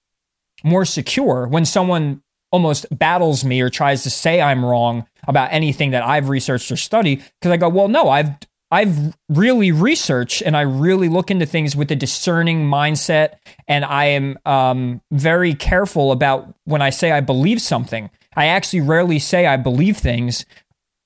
more secure when someone almost battles me or tries to say I'm wrong about anything that I've researched or studied because I go, well, no, I've I've really researched and I really look into things with a discerning mindset, and I am um, very careful about when I say I believe something. I actually rarely say I believe things,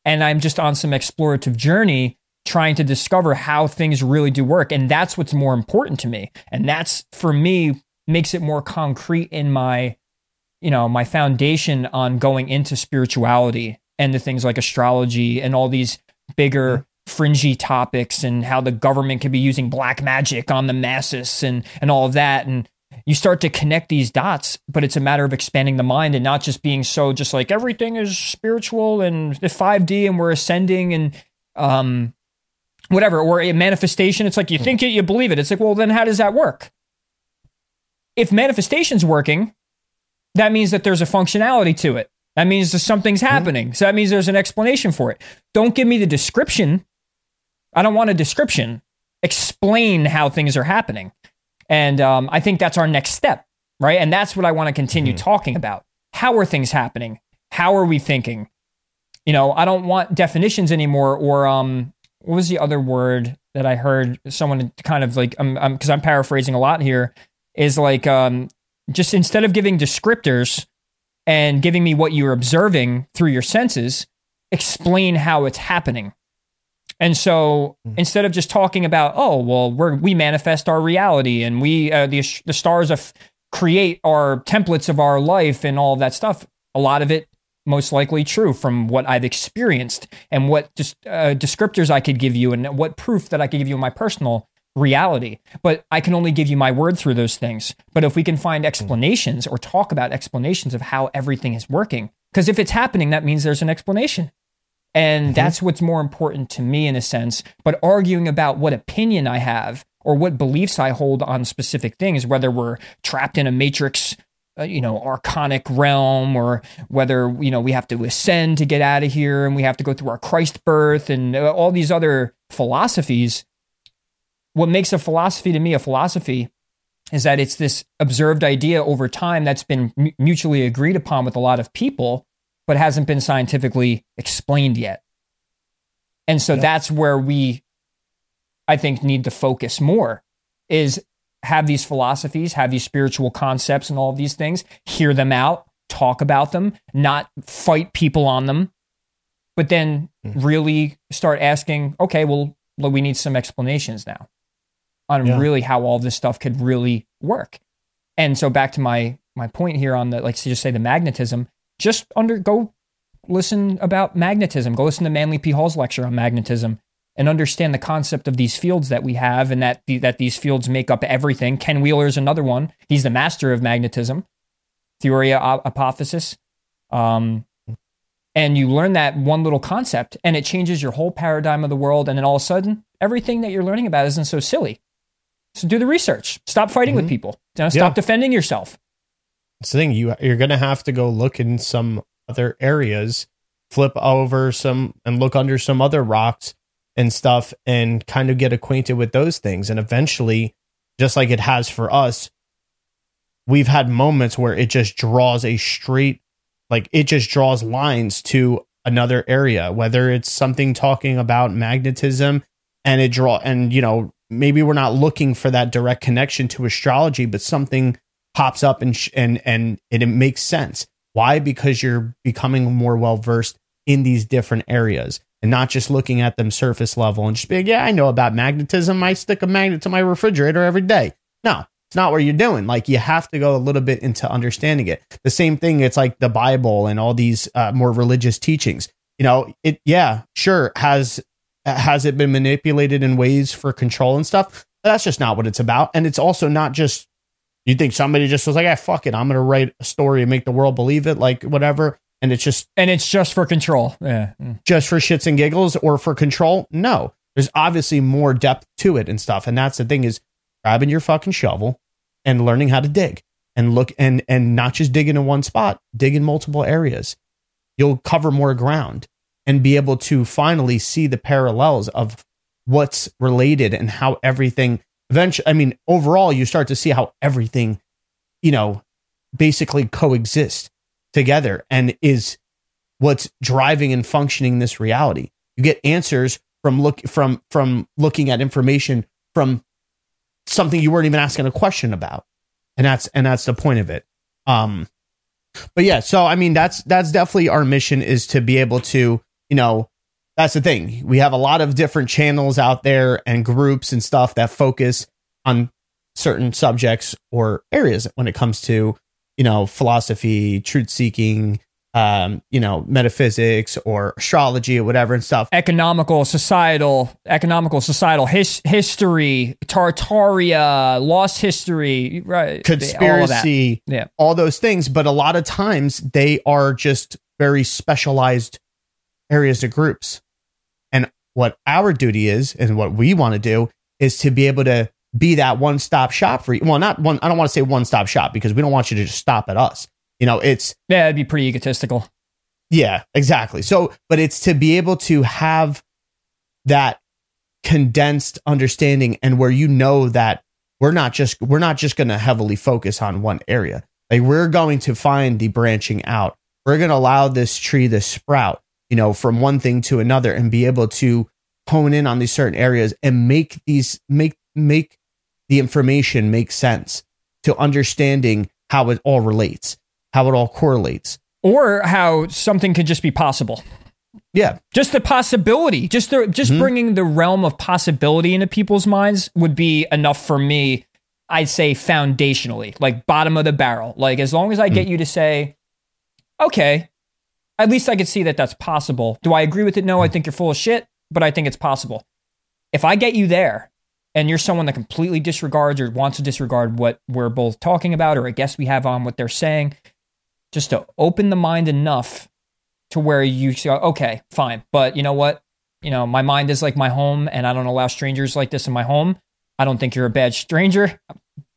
and I'm just on some explorative journey trying to discover how things really do work, and that's what's more important to me, and that's for me makes it more concrete in my you know my foundation on going into spirituality and the things like astrology and all these bigger fringy topics and how the government could be using black magic on the masses and and all of that. And you start to connect these dots but it's a matter of expanding the mind and not just being so just like everything is spiritual and the 5D and we're ascending and um whatever or a manifestation. It's like you think it you believe it. It's like well then how does that work if manifestation's working, that means that there's a functionality to it. That means that something's happening. So that means there's an explanation for it. Don't give me the description. I don't want a description. Explain how things are happening. And um, I think that's our next step, right? And that's what I want to continue talking about. How are things happening? How are we thinking? You know, I don't want definitions anymore. Or um, what was the other word that I heard someone kind of like, um, um, because I'm paraphrasing a lot here, is like um, just instead of giving descriptors and giving me what you're observing through your senses, explain how it's happening. And so instead of just talking about, oh, well, we're, we manifest our reality and we, uh, the, the stars of create our templates of our life and all of that stuff, a lot of it most likely true from what I've experienced and what just uh, descriptors I could give you and what proof that I could give you in my personal reality. But I can only give you my word through those things. But if we can find explanations or talk about explanations of how everything is working, because if it's happening, that means there's an explanation. And that's what's more important to me in a sense. But arguing about what opinion I have or what beliefs I hold on specific things, whether we're trapped in a matrix uh, you know archonic realm or whether you know we have to ascend to get out of here and we have to go through our christ birth and uh, all these other philosophies what makes a philosophy to me a philosophy is that it's this observed idea over time that's been m- mutually agreed upon with a lot of people but hasn't been scientifically explained yet. And so that's where we i think need to focus more is have these philosophies, have these spiritual concepts and all of these things, hear them out, talk about them, not fight people on them, but then mm-hmm. really start asking, okay, well, we need some explanations now on yeah. really how all this stuff could really work. And so back to my my point here on the like to just say the magnetism, just under go listen about magnetism. Go listen to Manly P. Hall's lecture on magnetism and understand the concept of these fields that we have and that the, that these fields make up everything. Ken Wheeler is another one. He's the master of magnetism, Theoria Apophasis. Um, and you learn that one little concept and it changes your whole paradigm of the world. And then all of a sudden, everything that you're learning about isn't so silly. So do the research. Stop fighting mm-hmm. with people. stop yeah. defending yourself. It's the thing. You, you're going to have to go look in some other areas, flip over some and look under some other rocks and stuff and kind of get acquainted with those things. And eventually, just like it has for us, we've had moments where it just draws a straight, like it just draws lines to another area, whether it's something talking about magnetism and it draw, and you know, maybe we're not looking for that direct connection to astrology, but something pops up and, sh- and, and it, it makes sense. Why? Because you're becoming more well versed in these different areas and not just looking at them surface level and just being, yeah, I know about magnetism. I stick a magnet to my refrigerator every day. No, it's not what you're doing. Like you have to go a little bit into understanding it. The same thing. It's like the Bible and all these uh, more religious teachings. You know, it, yeah, sure. Has, has it been manipulated in ways for control and stuff? That's just not what it's about. And it's also not just, you think somebody just was like, ah, fuck it. I'm going to write a story and make the world believe it. Like whatever and it's just and it's just for control. Yeah. Mm. Just for shits and giggles or for control? No. There's obviously more depth to it and stuff. And that's the thing is grabbing your fucking shovel and learning how to dig and look and and not just digging in one spot, dig in multiple areas. You'll cover more ground and be able to finally see the parallels of what's related and how everything eventually I mean, overall you start to see how everything, you know, basically coexist together and is what's driving and functioning this reality. You get answers from look from from looking at information from something you weren't even asking a question about. And that's and that's the point of it. Um but yeah, so I mean that's that's definitely our mission is to be able to, you know, that's the thing. We have a lot of different channels out there and groups and stuff that focus on certain subjects or areas when it comes to you know, philosophy, truth seeking, um, you know, metaphysics or astrology or whatever and stuff. Economical, societal, economical, societal his, history, Tartaria, lost history, right? Conspiracy, all yeah, all those things. But a lot of times they are just very specialized areas of groups. And what our duty is, and what we want to do, is to be able to be that one stop shop for you. Well, not one, I don't want to say one stop shop because we don't want you to just stop at us. You know, it's. Yeah, it'd be pretty egotistical. Yeah, exactly. So, but it's to be able to have that condensed understanding and where you know that we're not just we're not just going to heavily focus on one area. Like we're going to find the branching out. We're going to allow this tree to sprout, you know, from one thing to another and be able to hone in on these certain areas and make these make make the information make sense to understanding how it all relates, how it all correlates. Or how something could just be possible. Yeah. Just the possibility, just the, just mm-hmm. bringing the realm of possibility into people's minds would be enough for me. I'd say foundationally, like bottom of the barrel. Like as long as I get mm. you to say, okay, at least I could see that that's possible. Do I agree with it? No, I think you're full of shit, but I think it's possible. If I get you there, and you're someone that completely disregards or wants to disregard what we're both talking about or a guest we have on what they're saying, just to open the mind enough to where you say, okay, fine. But you know what? You know, my mind is like my home and I don't allow strangers like this in my home. I don't think you're a bad stranger.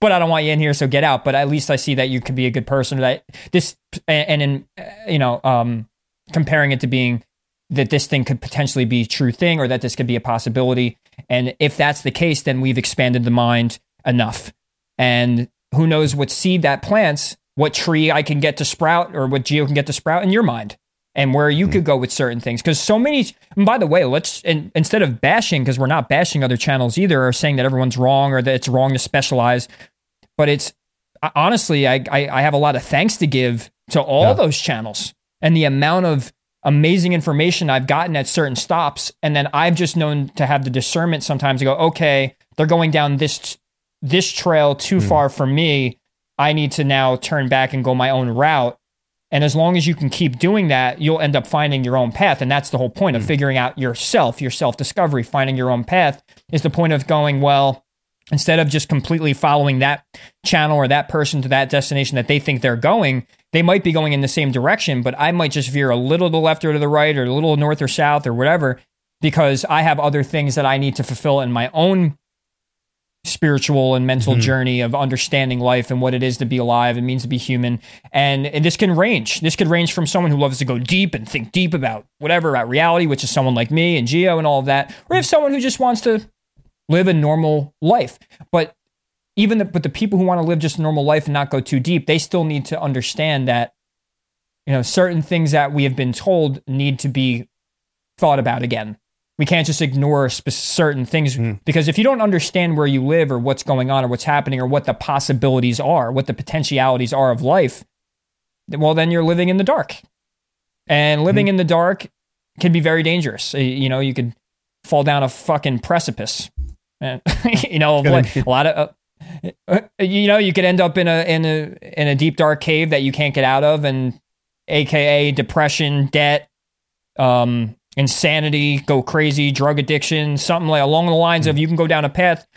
But I don't want you in here, so get out. But at least I see that you can be a good person. That this and in you know um, comparing it to being that this thing could potentially be a true thing or that this could be a possibility. And if that's the case, then we've expanded the mind enough. And who knows what seed that plants, what tree I can get to sprout or what Geo can get to sprout in your mind and where you could go with certain things. Because so many, and by the way, let's, and instead of bashing, because we're not bashing other channels either or saying that everyone's wrong or that it's wrong to specialize, but it's honestly, I, I, I have a lot of thanks to give to all yeah. those channels and the amount of amazing information I've gotten at certain stops. And then I've just known to have the discernment sometimes to go, okay, they're going down this this trail too mm. far for me. I need to now turn back and go my own route. And as long as you can keep doing that, you'll end up finding your own path. And that's the whole point of mm. figuring out yourself, your self discovery, finding your own path is the point of going, well, instead of just completely following that channel or that person to that destination that they think they're going, they might be going in the same direction, but I might just veer a little to the left or to the right or a little north or south or whatever because I have other things that I need to fulfill in my own spiritual and mental mm-hmm. journey of understanding life and what it is to be alive and means to be human. And, and this can range. This could range from someone who loves to go deep and think deep about whatever about reality, which is someone like me and Geo and all of that, or if someone who just wants to live a normal life. But even the, but the people who want to live just a normal life and not go too deep, they still need to understand that you know certain things that we have been told need to be thought about again we can't just ignore certain things mm. because if you don't understand where you live or what's going on or what's happening or what the possibilities are, what the potentialities are of life, well, then you're living in the dark. And living mm. in the dark can be very dangerous. You know, you could fall down a fucking precipice. And, you know, like, a lot of. Uh, you know, you could end up in a in a in a deep dark cave that you can't get out of, and AKA depression, debt, um, insanity, go crazy, drug addiction, something like along the lines of you can go down a path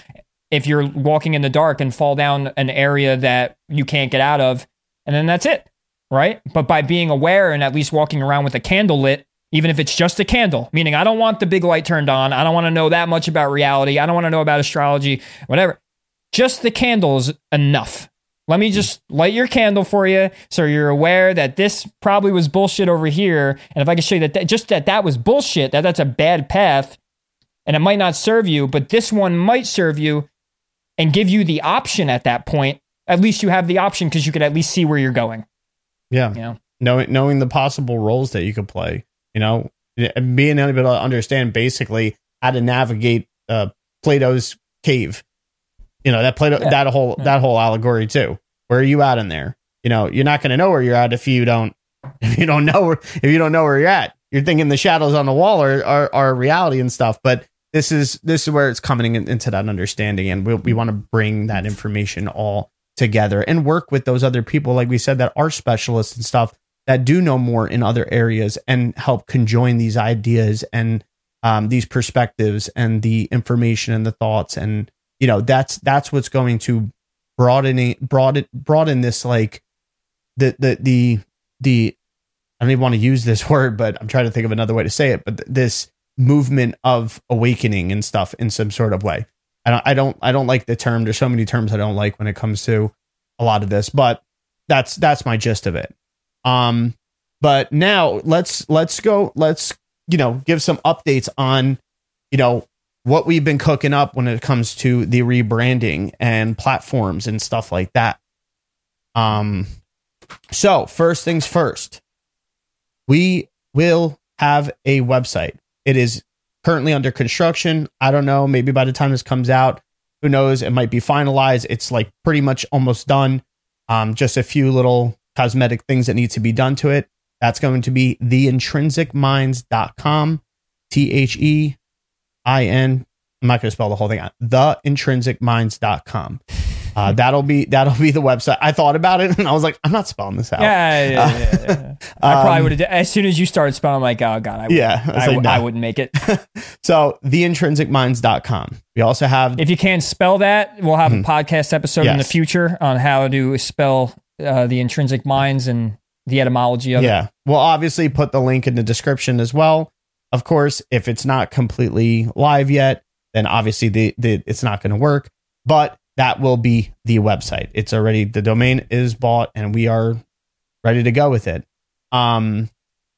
if you're walking in the dark and fall down an area that you can't get out of, and then that's it, right? But by being aware and at least walking around with a candle lit, even if it's just a candle, meaning I don't want the big light turned on, I don't want to know that much about reality, I don't want to know about astrology, whatever. Just the candle is enough let me just light your candle for you so you're aware that this probably was bullshit over here. And if I can show you that, that just that that was bullshit, that that's a bad path and it might not serve you, but this one might serve you and give you the option at that point. At least you have the option because you could at least see where you're going. Yeah. You know? Knowing, knowing the possible roles that you could play, you know, being able to understand basically how to navigate uh, Plato's cave you know that played yeah. that whole yeah. that whole allegory too. Where are you at in there? You know, you're not going to know where you're at if you don't if you don't know where if you don't know where you're at. You're thinking the shadows on the wall are are, are reality and stuff, but this is this is where it's coming in, into that understanding, and we we want to bring that information all together and work with those other people, like we said, that are specialists and stuff that do know more in other areas and help conjoin these ideas and um, these perspectives and the information and the thoughts and you know that's that's what's going to broaden broaden broaden this like the the the the I don't even want to use this word, but I'm trying to think of another way to say it. But this movement of awakening and stuff in some sort of way. I don't I don't I don't like the term. There's so many terms I don't like when it comes to a lot of this, but that's that's my gist of it. Um, but now let's let's go. Let's you know give some updates on you know what we've been cooking up when it comes to the rebranding and platforms and stuff like that. Um, so first things first, we will have a website. It is currently under construction. I don't know. Maybe by the time this comes out, who knows? It might be finalized. It's like pretty much almost done. Um, just a few little cosmetic things that need to be done to it. That's going to be theintrinsicminds.com. T H E I N. I'm not going to spell the whole thing out. Theintrinsicminds.com. Uh, that'll be that'll be the website. I thought about it and I was like, I'm not spelling this out. Yeah, yeah, yeah. yeah. I probably um, would have. As soon as you started spelling, I'm like, oh god, I yeah, I, like, no. I, wouldn't make it. so theintrinsicminds.com. We also have. If you can't spell that, we'll have mm-hmm. a podcast episode yes. in the future on how to spell uh, the intrinsic minds and the etymology of yeah. it. Yeah, we'll obviously put the link in the description as well. Of course, if it's not completely live yet, then obviously the, the it's not going to work. But that will be the website. It's already the domain is bought and we are ready to go with it. Um,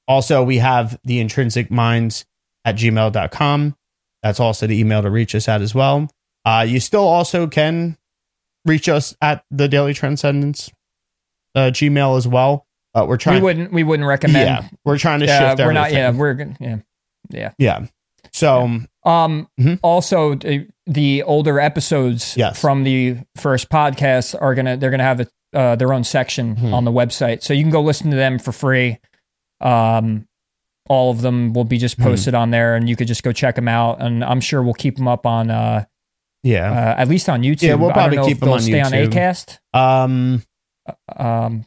also, we have the intrinsic minds at gmail.com. That's also the email to reach us at as well. Uh, you still also can reach us at the Daily Transcendence uh, Gmail as well. But we're trying. We wouldn't. We wouldn't recommend. Yeah, we're trying to Yeah, shift. we're not. everything. Yeah, we're good. Yeah, yeah. yeah. So Um. Mhm. Also, uh, the older episodes Yes. from the first podcast are gonna. They're gonna have a, uh, their own section Mhm. on the website, so you can go listen to them for free. Um. All of them will be just Mhm. posted on there, and you could just go check them out. And I'm sure we'll keep them up on, uh, yeah. uh at least on YouTube. Yeah, we'll I probably don't know keep if them on stay on Acast. Um. um,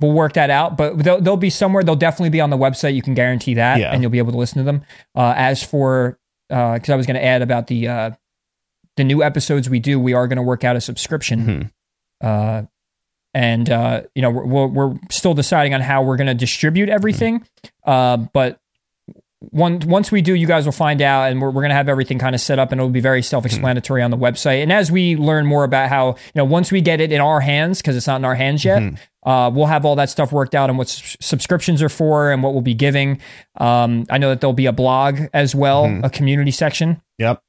we'll work that out. But they'll, they'll be somewhere. They'll definitely be on the website. You can guarantee that, Yeah. and you'll be able to listen to them. Uh, as for because I was going to add about the uh, the new episodes we do, we are going to work out a subscription. mhm. Uh, and uh, you know we're, we're we're still deciding on how we're going to distribute everything. Uh, but one, once we do, you guys will find out, and we're, we're going to have everything kind of set up, and it'll be very self-explanatory on the website. And as we learn more about how, you know, once we get it in our hands, because it's not in our hands yet, Mhm. uh, we'll have all that stuff worked out and what s- subscriptions are for and what we'll be giving. Um, I know that there'll be a blog as well, Mhm. a community section Yep.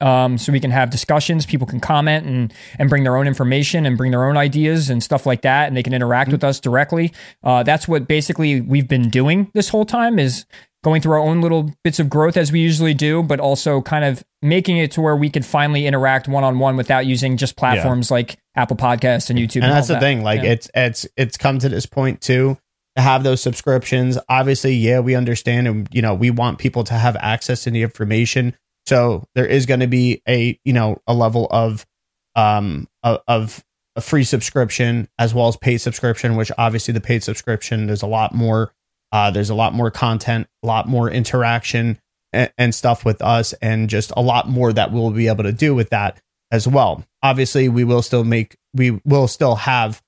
um, so we can have discussions. People can comment and and bring their own information and bring their own ideas and stuff like that, and they can interact with us directly. Uh, that's what basically we've been doing this whole time is going through our own little bits of growth as we usually do, but also kind of making it to where we could finally interact one on one without using just platforms like Apple Podcasts and YouTube. and all that's the that. thing like Yeah. it's it's it's come to this point too to have those subscriptions obviously yeah we understand and you know we want people to have access to the information so there is going to be a you know a level of um of, of a free subscription as well as paid subscription which obviously the paid subscription there's a lot more uh there's a lot more content a lot more interaction and, and stuff with us and just a lot more that we'll be able to do with that as well. Obviously, we will still make we will still have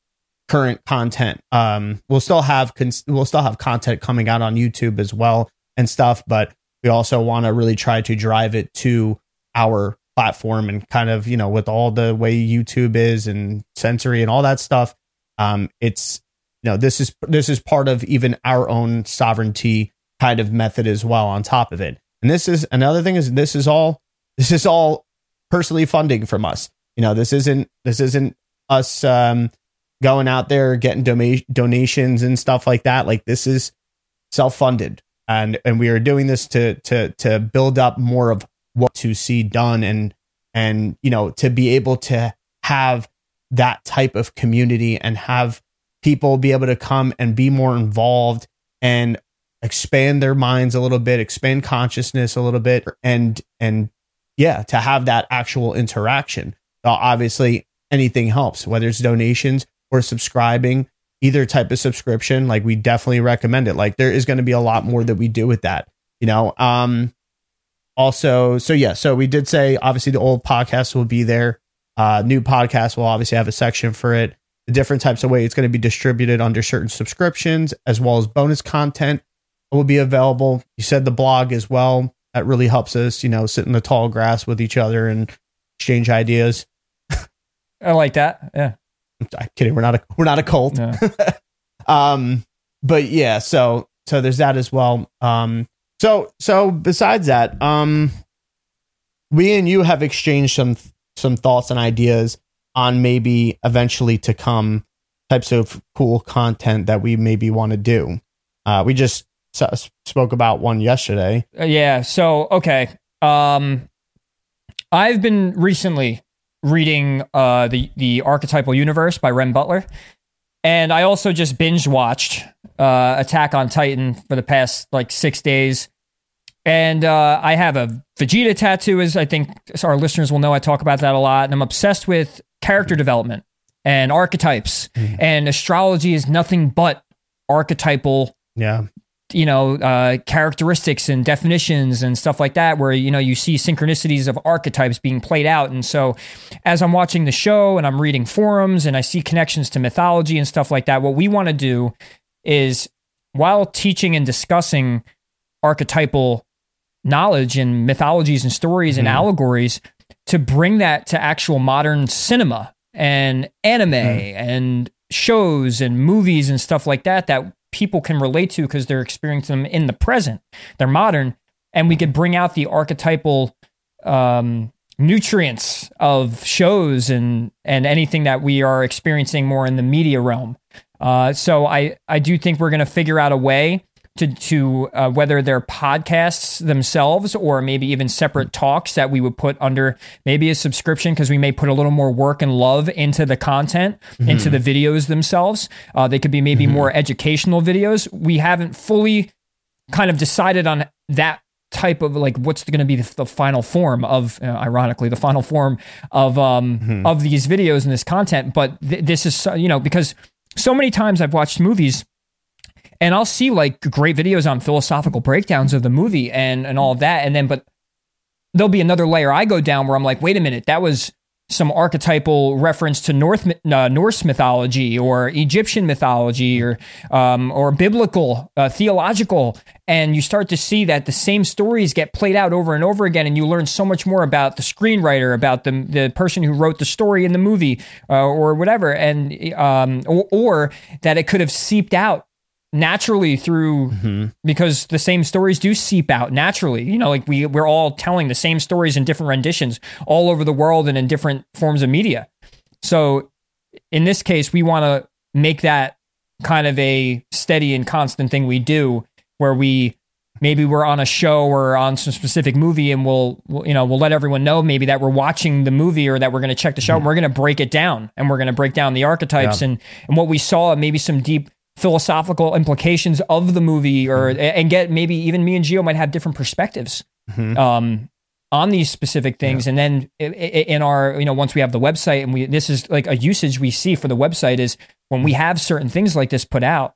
current content. Um, we'll still have cons- we'll still have content coming out on YouTube as well and stuff, but we also want to really try to drive it to our platform and kind of you know with all the way YouTube is and sensory and all that stuff. Um, it's know this is this is part of even our own sovereignty kind of method as well on top of it. And this is another thing is this is all this is all personally funding from us. You know, this isn't this isn't us um, going out there getting doma- donations and stuff like that. Like this is self funded, and and we are doing this to to to build up more of what to see done and and you know to be able to have that type of community and have people be able to come and be more involved and expand their minds a little bit expand consciousness a little bit and and yeah to have that actual interaction. Now, obviously anything helps whether it's donations or subscribing either type of subscription like we definitely recommend it. Like there is going to be a lot more that we do with that you know um also so yeah so we did say obviously the old podcast will be there. Uh new podcast will obviously have a section for it the different types of way it's going to be distributed under certain subscriptions as well as bonus content will be available. You said the blog as well. That really helps us you know sit in the tall grass with each other and exchange ideas. I like that. Yeah. I'm kidding. We're not a we're not a cult. Yeah. um but yeah so so there's that as well. Um so so besides that um we and you have exchanged some some thoughts and ideas on maybe eventually to come types of cool content that we maybe want to do uh we just s- spoke about one yesterday Uh, yeah. So okay. Um, I've been recently reading uh the the Archetypal Universe by Renn Butler, and I also just binge watched uh Attack on Titan for the past like six days. And uh, I have a Vegeta tattoo, as I think our listeners will know. I talk about that a lot, and I'm obsessed with character development and archetypes. And astrology is nothing but archetypal yeah. you know uh, characteristics and definitions and stuff like that where you know you see synchronicities of archetypes being played out. And so as i'm watching the show and i'm reading forums and i see connections to mythology and stuff like that what we want to do is while teaching and discussing archetypal knowledge and mythologies and stories and allegories to bring that to actual modern cinema and anime Hmm. and shows and movies and stuff like that that people can relate to because they're experiencing them in the present. They're modern, and we could bring out the archetypal um, nutrients of shows and and anything that we are experiencing more in the media realm. Uh, so I I do think we're going to figure out a way to to uh, whether they're podcasts themselves or maybe even separate talks that we would put under maybe a subscription because we may put a little more work and love into the content into the videos themselves. Uh, they could be maybe more educational videos. We haven't fully kind of decided on that type of like what's going to be the, the final form of uh, ironically the final form of um of these videos and this content but th- this is so- you know because so many times I've watched movies and I'll see like great videos on philosophical breakdowns of the movie and and all of that. And then but there'll be another layer I go down where I'm like wait a minute that was some archetypal reference to North uh, Norse mythology or Egyptian mythology or um, or biblical uh, theological, and you start to see that the same stories get played out over and over again, and you learn so much more about the screenwriter, about the the person who wrote the story in the movie, uh, or whatever, and um, or, or that it could have seeped out naturally through mm-hmm. because the same stories do seep out naturally. You know like we we're all telling the same stories in different renditions all over the world and in different forms of media. So in this case we want to make that kind of a steady and constant thing we do where we maybe we're on a show or on some specific movie and we'll, we'll you know we'll let everyone know maybe that we're watching the movie or that we're going to check the show mm-hmm. and we're going to break it down and we're going to break down the archetypes Yeah. and and what we saw maybe some deep philosophical implications of the movie or mm-hmm. and get maybe even me and Gio might have different perspectives mm-hmm. um on these specific things. And then in our you know once we have the website and we this is like a usage we see for the website is when we have certain things like this put out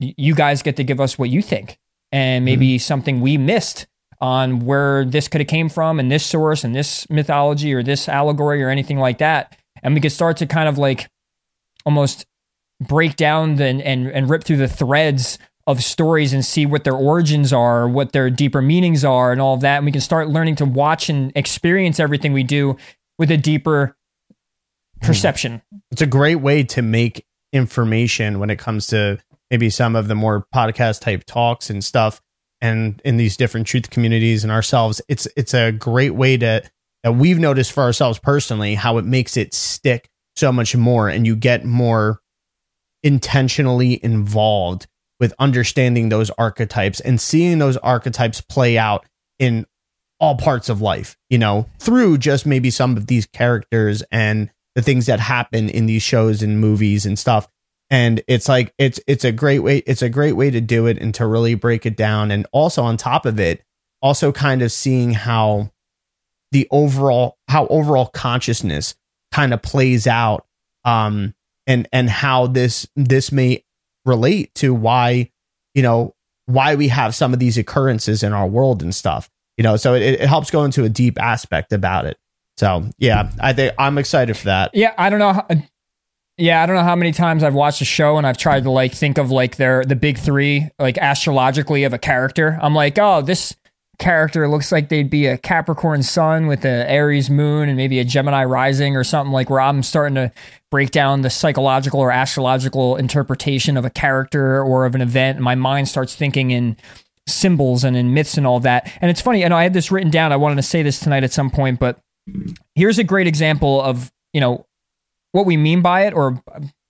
you guys get to give us what you think. And maybe mm-hmm. something we missed on where this could have came from and this source and this mythology or this allegory or anything like that. And we could start to kind of like almost break down the, and and rip through the threads of stories and see what their origins are, what their deeper meanings are, and all of that. And we can start learning to watch and experience everything we do with a deeper hmm. perception. it's a great way to make information when it comes to maybe some of the more podcast type talks and stuff and in these different truth communities and ourselves it's it's a great way to that we've noticed for ourselves personally how it makes it stick so much more and you get more intentionally involved with understanding those archetypes and seeing those archetypes play out in all parts of life, you know, through just maybe some of these characters and the things that happen in these shows and movies and stuff. And it's like it's it's a great way it's a great way to do it and to really break it down and also on top of it also kind of seeing how the overall how overall consciousness kind of plays out um and and how this this may relate to why you know why we have some of these occurrences in our world and stuff you know so it, it helps go into a deep aspect about it so yeah i think i'm excited for that Yeah, I don't know. How, yeah, I don't know how many times I've watched a show and I've tried to like think of like their the big three like astrologically of a character. I'm like, oh, this character looks like they'd be a Capricorn sun with a Aries moon and maybe a Gemini rising or something like where I'm starting to break down the psychological or astrological interpretation of a character or of an event. And my mind starts thinking in symbols and in myths and all that. And it's funny, know I had this written down. I wanted to say this tonight at some point, but here's a great example of, you know, what we mean by it or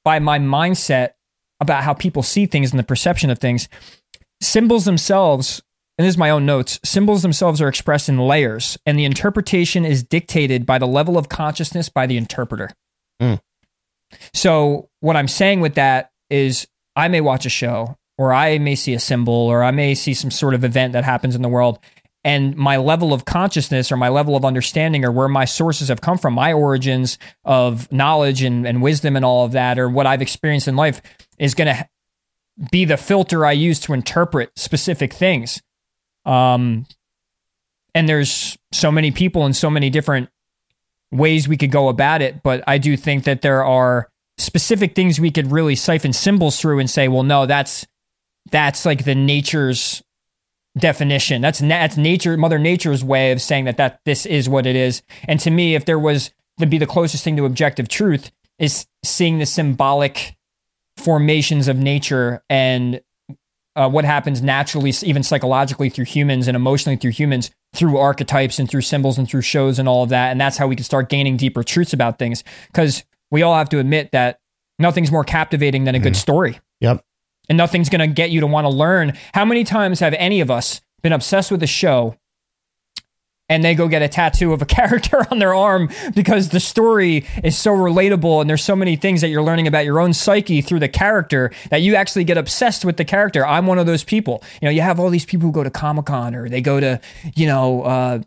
by my mindset about how people see things and the perception of things. Symbols themselves, and this is my own notes, symbols themselves are expressed in layers, and the interpretation is dictated by the level of consciousness by the interpreter. Mm. So, what I'm saying with that is I may watch a show, or I may see a symbol, or I may see some sort of event that happens in the world, and my level of consciousness or my level of understanding or where my sources have come from, my origins of knowledge and, and wisdom and all of that, or what I've experienced in life is going to be the filter I use to interpret specific things. Um, and there's so many people and so many different ways we could go about it, but I do think that there are specific things we could really siphon symbols through and say, well, no, that's that's like the nature's definition. That's that's nature, Mother Nature's way of saying that that this is what it is. And to me, if there was to be the closest thing to objective truth, is seeing the symbolic formations of nature and uh, what happens naturally, even psychologically through humans and emotionally through humans, through archetypes and through symbols and through shows and all of that. And that's how we can start gaining deeper truths about things. Because we all have to admit that nothing's more captivating than a good story. Yep. And nothing's going to get you to want to learn. How many times have any of us been obsessed with a show and they go get a tattoo of a character on their arm because the story is so relatable and there's so many things that you're learning about your own psyche through the character that you actually get obsessed with the character. I'm one of those people. You know, you have all these people who go to Comic Con or they go to, you know, uh,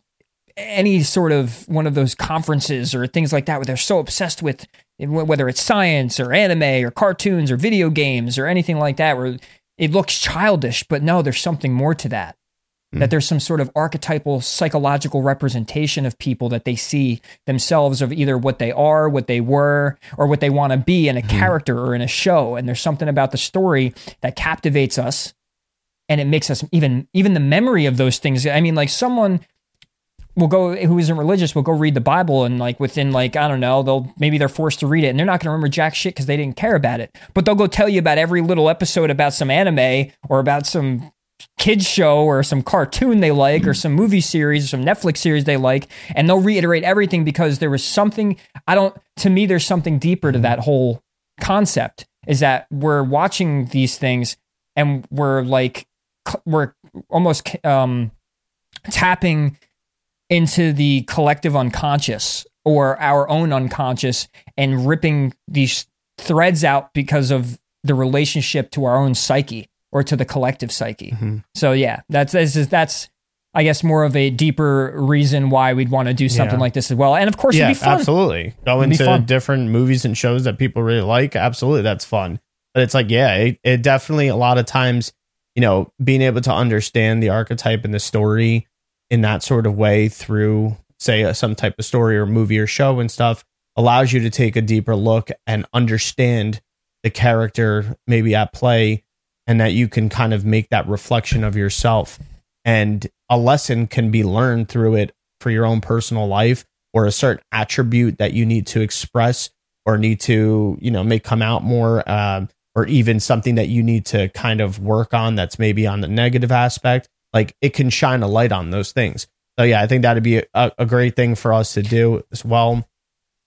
any sort of one of those conferences or things like that where they're so obsessed with whether it's science or anime or cartoons or video games or anything like that where it looks childish but no there's something more to that Hmm. that there's some sort of archetypal psychological representation of people that they see themselves of either what they are, what they were, or what they want to be in a hmm. character or in a show. And there's something about the story that captivates us and it makes us even even the memory of those things. I mean, like someone will go who isn't religious will go read the Bible and like within like I don't know they'll maybe they're forced to read it and they're not going to remember jack shit because they didn't care about it but they'll go tell you about every little episode about some anime or about some kids show or some cartoon they like or some movie series or some Netflix series they like and they'll reiterate everything because there was something I don't to me there's something deeper to that whole concept is that we're watching these things and we're like we're almost um tapping into the collective unconscious or our own unconscious and ripping these threads out because of the relationship to our own psyche or to the collective psyche. Mm-hmm. So yeah, that's that's, that's I guess more of a deeper reason why we'd want to do something Yeah. like this as well. And of course, yeah, it'd be fun. absolutely. Go It'd into different movies and shows that people really like. Absolutely, that's fun. But it's like, yeah, it, it definitely a lot of times, you know, being able to understand the archetype and the story in that sort of way through, say, uh, some type of story or movie or show and stuff allows you to take a deeper look and understand the character maybe at play, and that you can kind of make that reflection of yourself. And a lesson can be learned through it for your own personal life or a certain attribute that you need to express or need to you know may come out more um, or even something that you need to kind of work on that's maybe on the negative aspect like it can shine a light on those things so yeah i think that'd be a, a great thing for us to do as well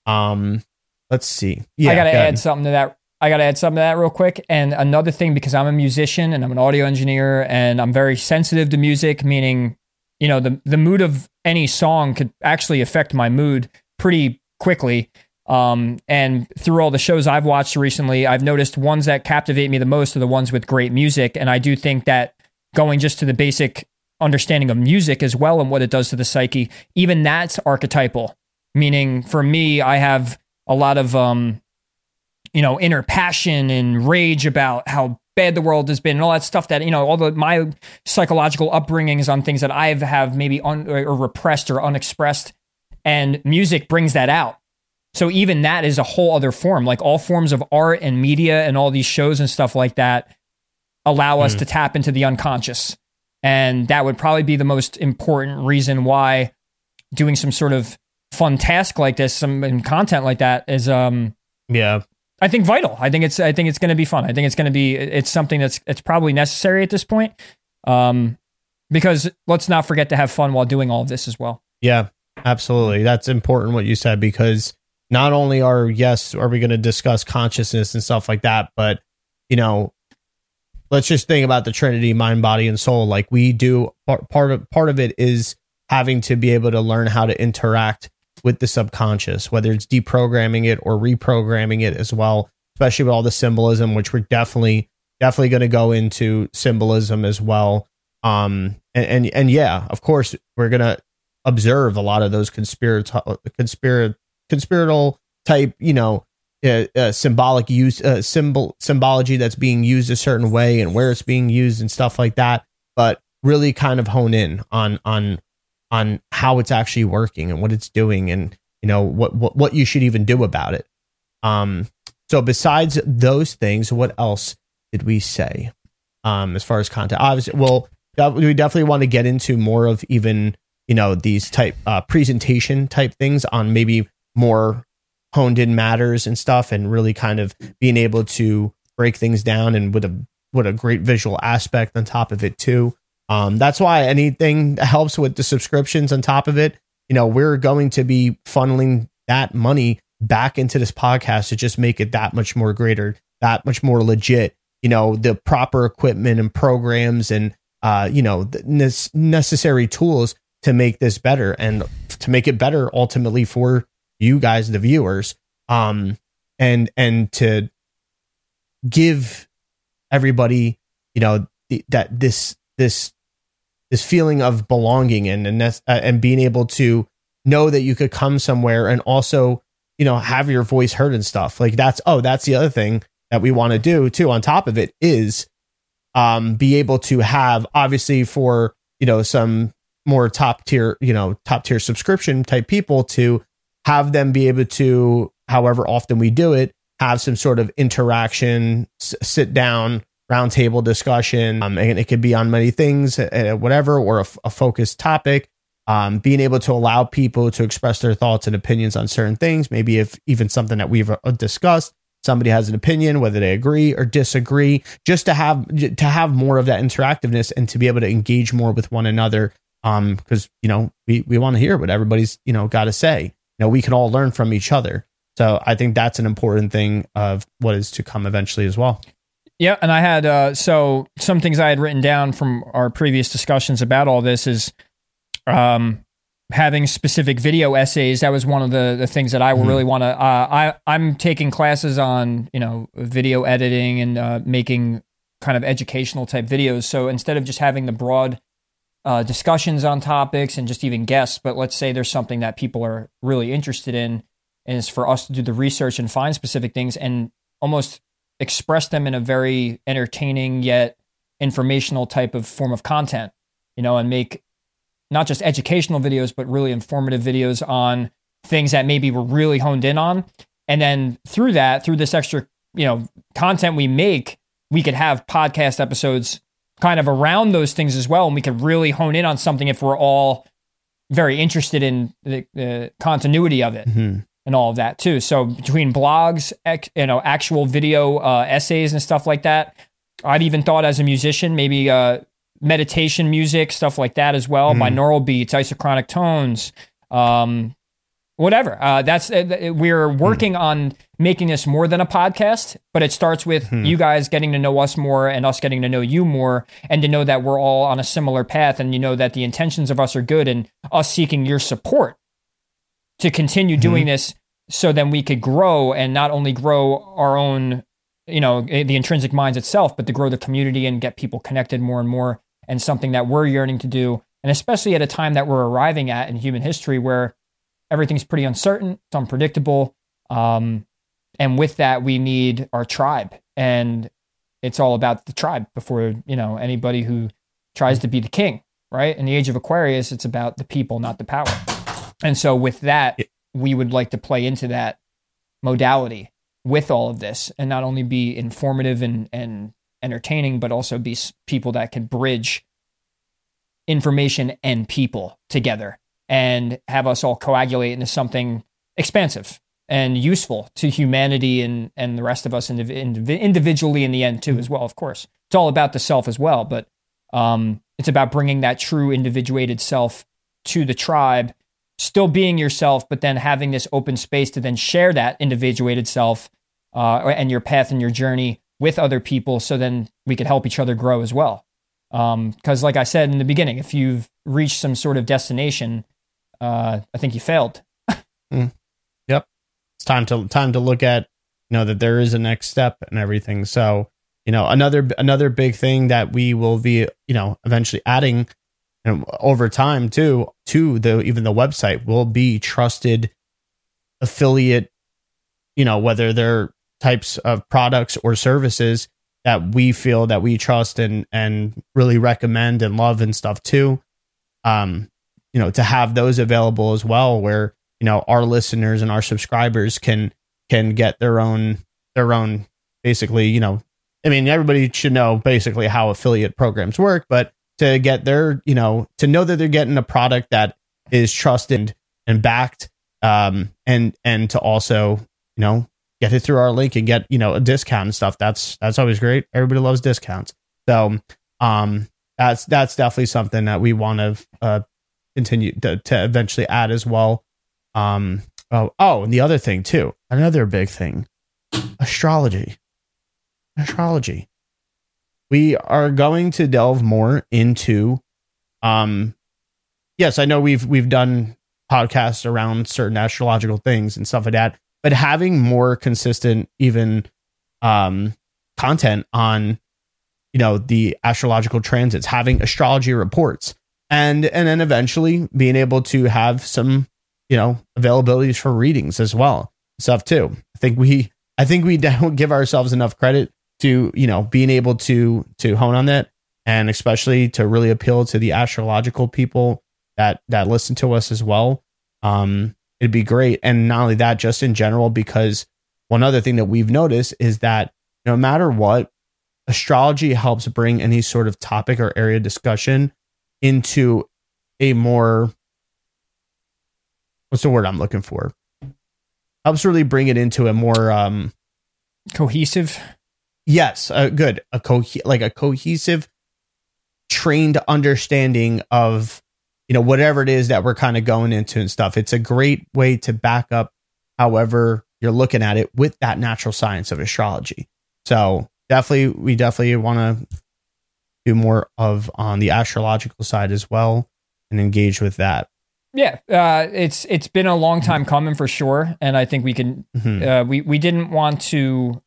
um let's see yeah I got to go add something to that. I got to add something to that real quick. And another thing, because I'm a musician and I'm an audio engineer and I'm very sensitive to music, meaning, you know, the, the mood of any song could actually affect my mood pretty quickly. Um, and through all the shows I've watched recently, I've noticed ones that captivate me the most are the ones with great music. And I do think that going just to the basic understanding of music as well and what it does to the psyche, even that's archetypal. Meaning, for me, I have a lot of um, you know, inner passion and rage about how bad the world has been and all that stuff that, you know, all the my psychological upbringings on things that I have have maybe un, or repressed or unexpressed. And music brings that out. So even that is a whole other form. Like all forms of art and media and all these shows and stuff like that allow us to tap into the unconscious. And that would probably be the most important reason why doing some sort of fun task like this, some and content like that is um yeah I think vital. I think it's I think it's going to be fun. I think it's going to be it's something that's it's probably necessary at this point. Um because let's not forget to have fun while doing all of this as well. Yeah, absolutely. That's important what you said because not only are yes, are we going to discuss consciousness and stuff like that, but you know, let's just think about the Trinity, mind, body, and soul. Like we do part part of part of it is having to be able to learn how to interact with the subconscious, whether it's deprogramming it or reprogramming it as well, especially with all the symbolism, which we're definitely definitely going to go into symbolism as well. Um and, and and yeah, of course, we're gonna observe a lot of those conspiratorial conspir- conspiratorial type, you know, uh, uh, symbolic use uh, symbol symbology that's being used a certain way and where it's being used and stuff like that. But really, kind of hone in on on on how it's actually working and what it's doing, and you know what what what you should even do about it. Um. So besides those things, what else did we say? Um, as far as content, obviously, well, we definitely want to get into more of even you know these type uh, presentation type things on maybe more honed in matters and stuff, and really kind of being able to break things down and with a with a great visual aspect on top of it too. Um, that's why anything that helps with the subscriptions on top of it, you know, we're going to be funneling that money back into this podcast to just make it that much more greater, that much more legit. You know, the proper equipment and programs and uh, you know, the necessary tools to make this better and to make it better ultimately for you guys, the viewers. Um, and and to give everybody, you know, th- that this this this feeling of belonging and and, uh, and being able to know that you could come somewhere and also you know have your voice heard and stuff. Like that's oh that's the other thing that we want to do too on top of it is um be able to have obviously for you know some more top tier you know top tier subscription type people to have them be able to however often we do it have some sort of interaction s- sit down roundtable discussion um, and it could be on many things uh, whatever or a, focused topic um, being able to allow people to express their thoughts and opinions on certain things. Maybe if even something that we've uh, discussed, somebody has an opinion, whether they agree or disagree, just to have to have more of that interactiveness and to be able to engage more with one another. Um, because you know we we want to hear what everybody's you know got to say. You know, we can all learn from each other. So I think that's an important thing of what is to come eventually as well. Yeah, and I had uh, so some things I had written down from our previous discussions about all this is um, having specific video essays. That was one of the, the things that I mm-hmm. really want to. Uh, I I'm taking classes on you know video editing and uh, making kind of educational type videos. So instead of just having the broad uh, discussions on topics and just even guests, but let's say there's something that people are really interested in, is for us to do the research and find specific things and almost express them in a very entertaining yet informational type of form of content, you know, and make not just educational videos, but really informative videos on things that maybe we're really honed in on. And then through that, through this extra, you know, content we make, we could have podcast episodes kind of around those things as well. And we could really hone in on something if we're all very interested in the, continuity of it. Mm-hmm. And all of that too. So between blogs, ex, you know, actual video uh, essays and stuff like that, I've even thought as a musician, maybe uh, meditation music, stuff like that as well, mm. binaural beats, isochronic tones, um, whatever. Uh, that's uh, we're working mm. on making this more than a podcast, but it starts with mm. you guys getting to know us more and us getting to know you more, and to know that we're all on a similar path, and you know that the intentions of us are good, and us seeking your support to continue doing mm-hmm. this, so then we could grow and not only grow our own you know the intrinsic minds itself but to grow the community and get people connected more and more and something that we're yearning to do. And especially at a time that we're arriving at in human history where everything's pretty uncertain, it's unpredictable. Um, and with that, we need our tribe. And it's all about the tribe before, you know, anybody who tries to be the king, right? In the age of Aquarius, it's about the people, not the power. And so with that, we would like to play into that modality with all of this and not only be informative and, and entertaining, but also be people that can bridge information and people together and have us all coagulate into something expansive and useful to humanity and, and the rest of us indiv- individually in the end too as well of course. It's all about the self as well but um, it's about bringing that true individuated self to the tribe still being yourself but then having this open space to then share that individuated self uh, and your path and your journey with other people so then we could help each other grow as well. Because, um, like I said in the beginning, if you've reached some sort of destination, uh, I think you failed. mm. Yep, it's time to time to look at you know that there is a next step and everything. So you know another another big thing that we will be you know eventually adding know, over time too to the even the website will be trusted affiliate you know whether they're types of products or services that we feel that we trust and and really recommend and love and stuff too. Um you know to have those available as well where you know our listeners and our subscribers can can get their own their own basically you know i mean everybody should know basically how affiliate programs work but to get their, you know, to know that they're getting a product that is trusted and backed, um, and and to also, you know, get it through our link and get, you know, a discount and stuff. That's that's always great. Everybody loves discounts. So um that's that's definitely something that we want to uh continue to, to eventually add as well. Um oh oh and the other thing too, another big thing. Astrology. Astrology. We are going to delve more into um yes, I know we've we've done podcasts around certain astrological things and stuff like that, but having more consistent even um content on you know the astrological transits having astrology reports and and then eventually being able to have some you know availabilities for readings as well stuff too. I think we i think we don't give ourselves enough credit to you know being able to to hone on that and especially to really appeal to the astrological people that that listen to us as well um it'd be great and not only that just in general because one other thing that we've noticed is that no matter what astrology helps bring any sort of topic or area discussion into a more what's the word I'm looking for? Helps really bring it into a more um cohesive. Yes, uh, good. A co like a cohesive trained understanding of you know whatever it is that we're kind of going into and stuff. It's a great way to back up however you're looking at it with that natural science of astrology. So definitely we definitely want to do more of on the astrological side as well and engage with that yeah uh, it's it's been a long time coming for sure and i think we can mm-hmm. uh, we we didn't want to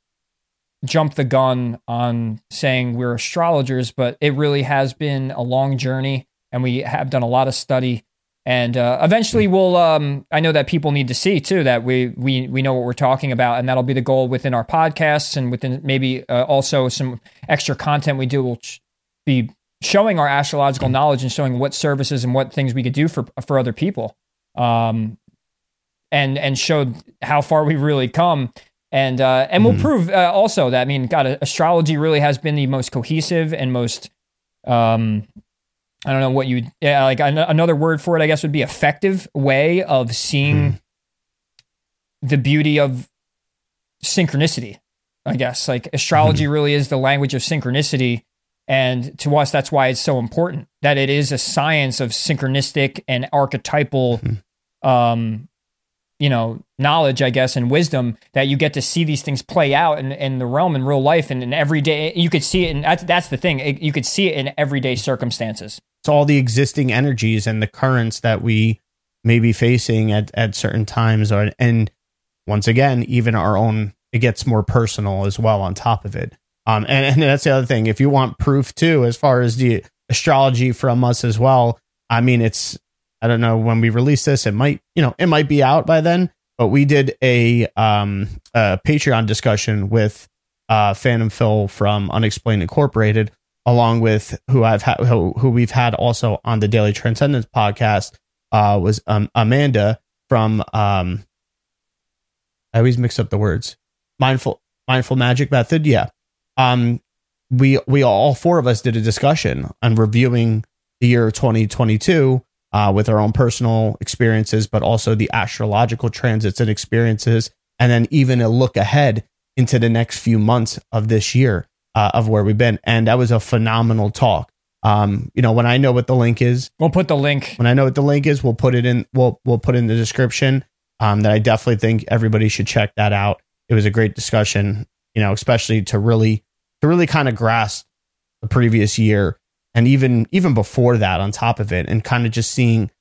jump the gun on saying we're astrologers but it really has been a long journey and we have done a lot of study. And uh, eventually we'll um, i know that people need to see too that we we we know what we're talking about and that'll be the goal within our podcasts and within maybe uh, also some extra content we do will be showing our astrological knowledge and showing what services and what things we could do for for other people. Um, and and show how far we've really come and uh, and we'll mm-hmm. prove uh, also that I mean God astrology really has been the most cohesive and most um, I don't know what you yeah, like another word for it I guess would be effective way of seeing mm. the beauty of synchronicity I guess like astrology mm. really is the language of synchronicity and to us that's why it's so important that it is a science of synchronistic and archetypal mm. um you know knowledge i guess and wisdom that you get to see these things play out in, in the realm in real life and in everyday you could see it and that's, that's the thing. It, you could see it in everyday circumstances. It's all the existing energies and the currents that we may be facing at, at certain times or and once again even our own it gets more personal as well on top of it. Um and, and that's the other thing. If you want proof too as far as the astrology from us as well i mean it's i don't know when we release this. It might you know it might be out by then but we did a um a patreon discussion with uh phantom phil from unexplained incorporated along with who I've had who, who we've had also on the Daily Transcendence podcast uh, was um, Amanda from um, I always mix up the words. Mindful mindful magic method? Yeah. Um we we all four of us did a discussion on reviewing the year 2022 uh, with our own personal experiences but also the astrological transits and experiences and then even a look ahead into the next few months of this year uh, of where we've been. And that was a phenomenal talk. Um, you know, when I know what the link is, we'll put the link. When I know what the link is, we'll put it in. We'll we'll put in the description. Um, that I definitely think everybody should check that out. It was a great discussion. You know, especially to really to really kind of grasp the previous year and even even before that on top of it, and kind of just seeing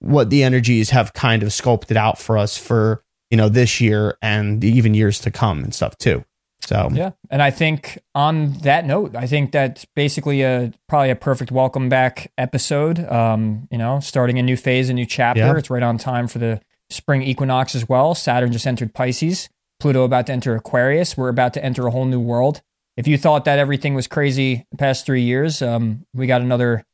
what the energies have kind of sculpted out for us for you know this year and even years to come and stuff too. So yeah, and I think on that note, I think that's basically a probably a perfect welcome back episode. Um, you know, starting a new phase, a new chapter. Yeah. It's right on time for the spring equinox as well. Saturn just entered Pisces. Pluto about to enter Aquarius. We're about to enter a whole new world. If you thought that everything was crazy the past three years, um, we got another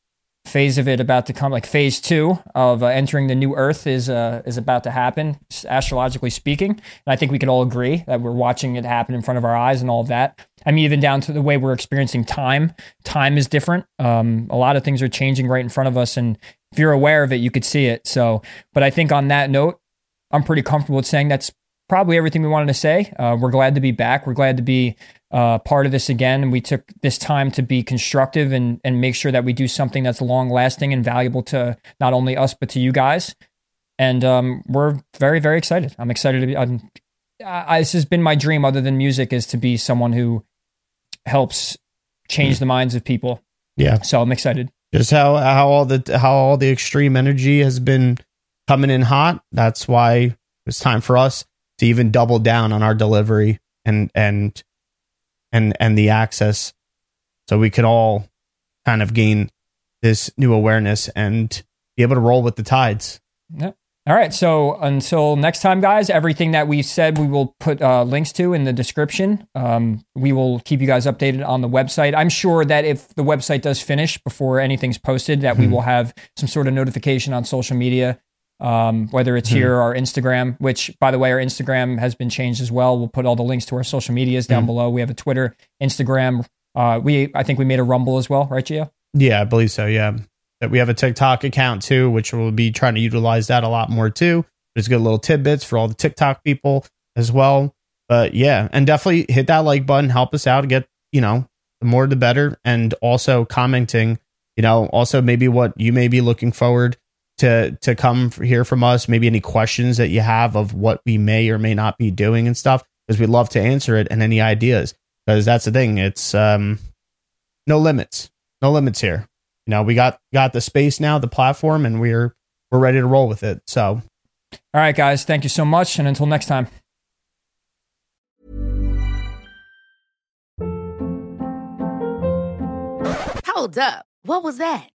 phase of it about to come, like phase two of uh, entering the new Earth is uh, is about to happen, astrologically speaking. And I think we could all agree that we're watching it happen in front of our eyes and all of that. I mean, even down to the way we're experiencing time. Time is different. Um, a lot of things are changing right in front of us, and if you're aware of it, you could see it. So, but I think on that note, I'm pretty comfortable with saying that's probably everything we wanted to say. Uh, we're glad to be back. We're glad to be uh, part of this again. And we took this time to be constructive and, and make sure that we do something that's long lasting and valuable to not only us, but to you guys. And um, we're very, very excited. I'm excited to be. I'm, I, this has been my dream, other than music, is to be someone who helps change the minds of people. Yeah. So I'm excited. Just how how all the how all the extreme energy has been coming in hot. That's why it's time for us to even double down on our delivery and and and and the access so we could all kind of gain this new awareness and be able to roll with the tides. Yep. All right. So until next time, guys, everything that we said we will put uh, links to in the description. Um, we will keep you guys updated on the website. I'm sure that if the website does finish before anything's posted, that we will have some sort of notification on social media um, whether it's mm-hmm. here or Instagram, which by the way, our Instagram has been changed as well. We'll put all the links to our social medias down mm-hmm. below. We have a Twitter, Instagram. Uh, we I think we made a Rumble as well, right, Gio? Yeah, I believe so. Yeah, that we have a TikTok account too, which we'll be trying to utilize that a lot more too. There's good little tidbits for all the TikTok people as well. But yeah, and definitely hit that like button, help us out, get you know the more the better, and also commenting. You know, also maybe what you may be looking forward to to come hear from us. Maybe any questions that you have of what we may or may not be doing and stuff, because we'd love to answer it and any ideas. Because that's the thing, it's um, no limits, no limits here. You know, we got got the space now, the platform, and we're we're ready to roll with it. So, all right, guys, thank you so much, and until next time. Hold up. What was that?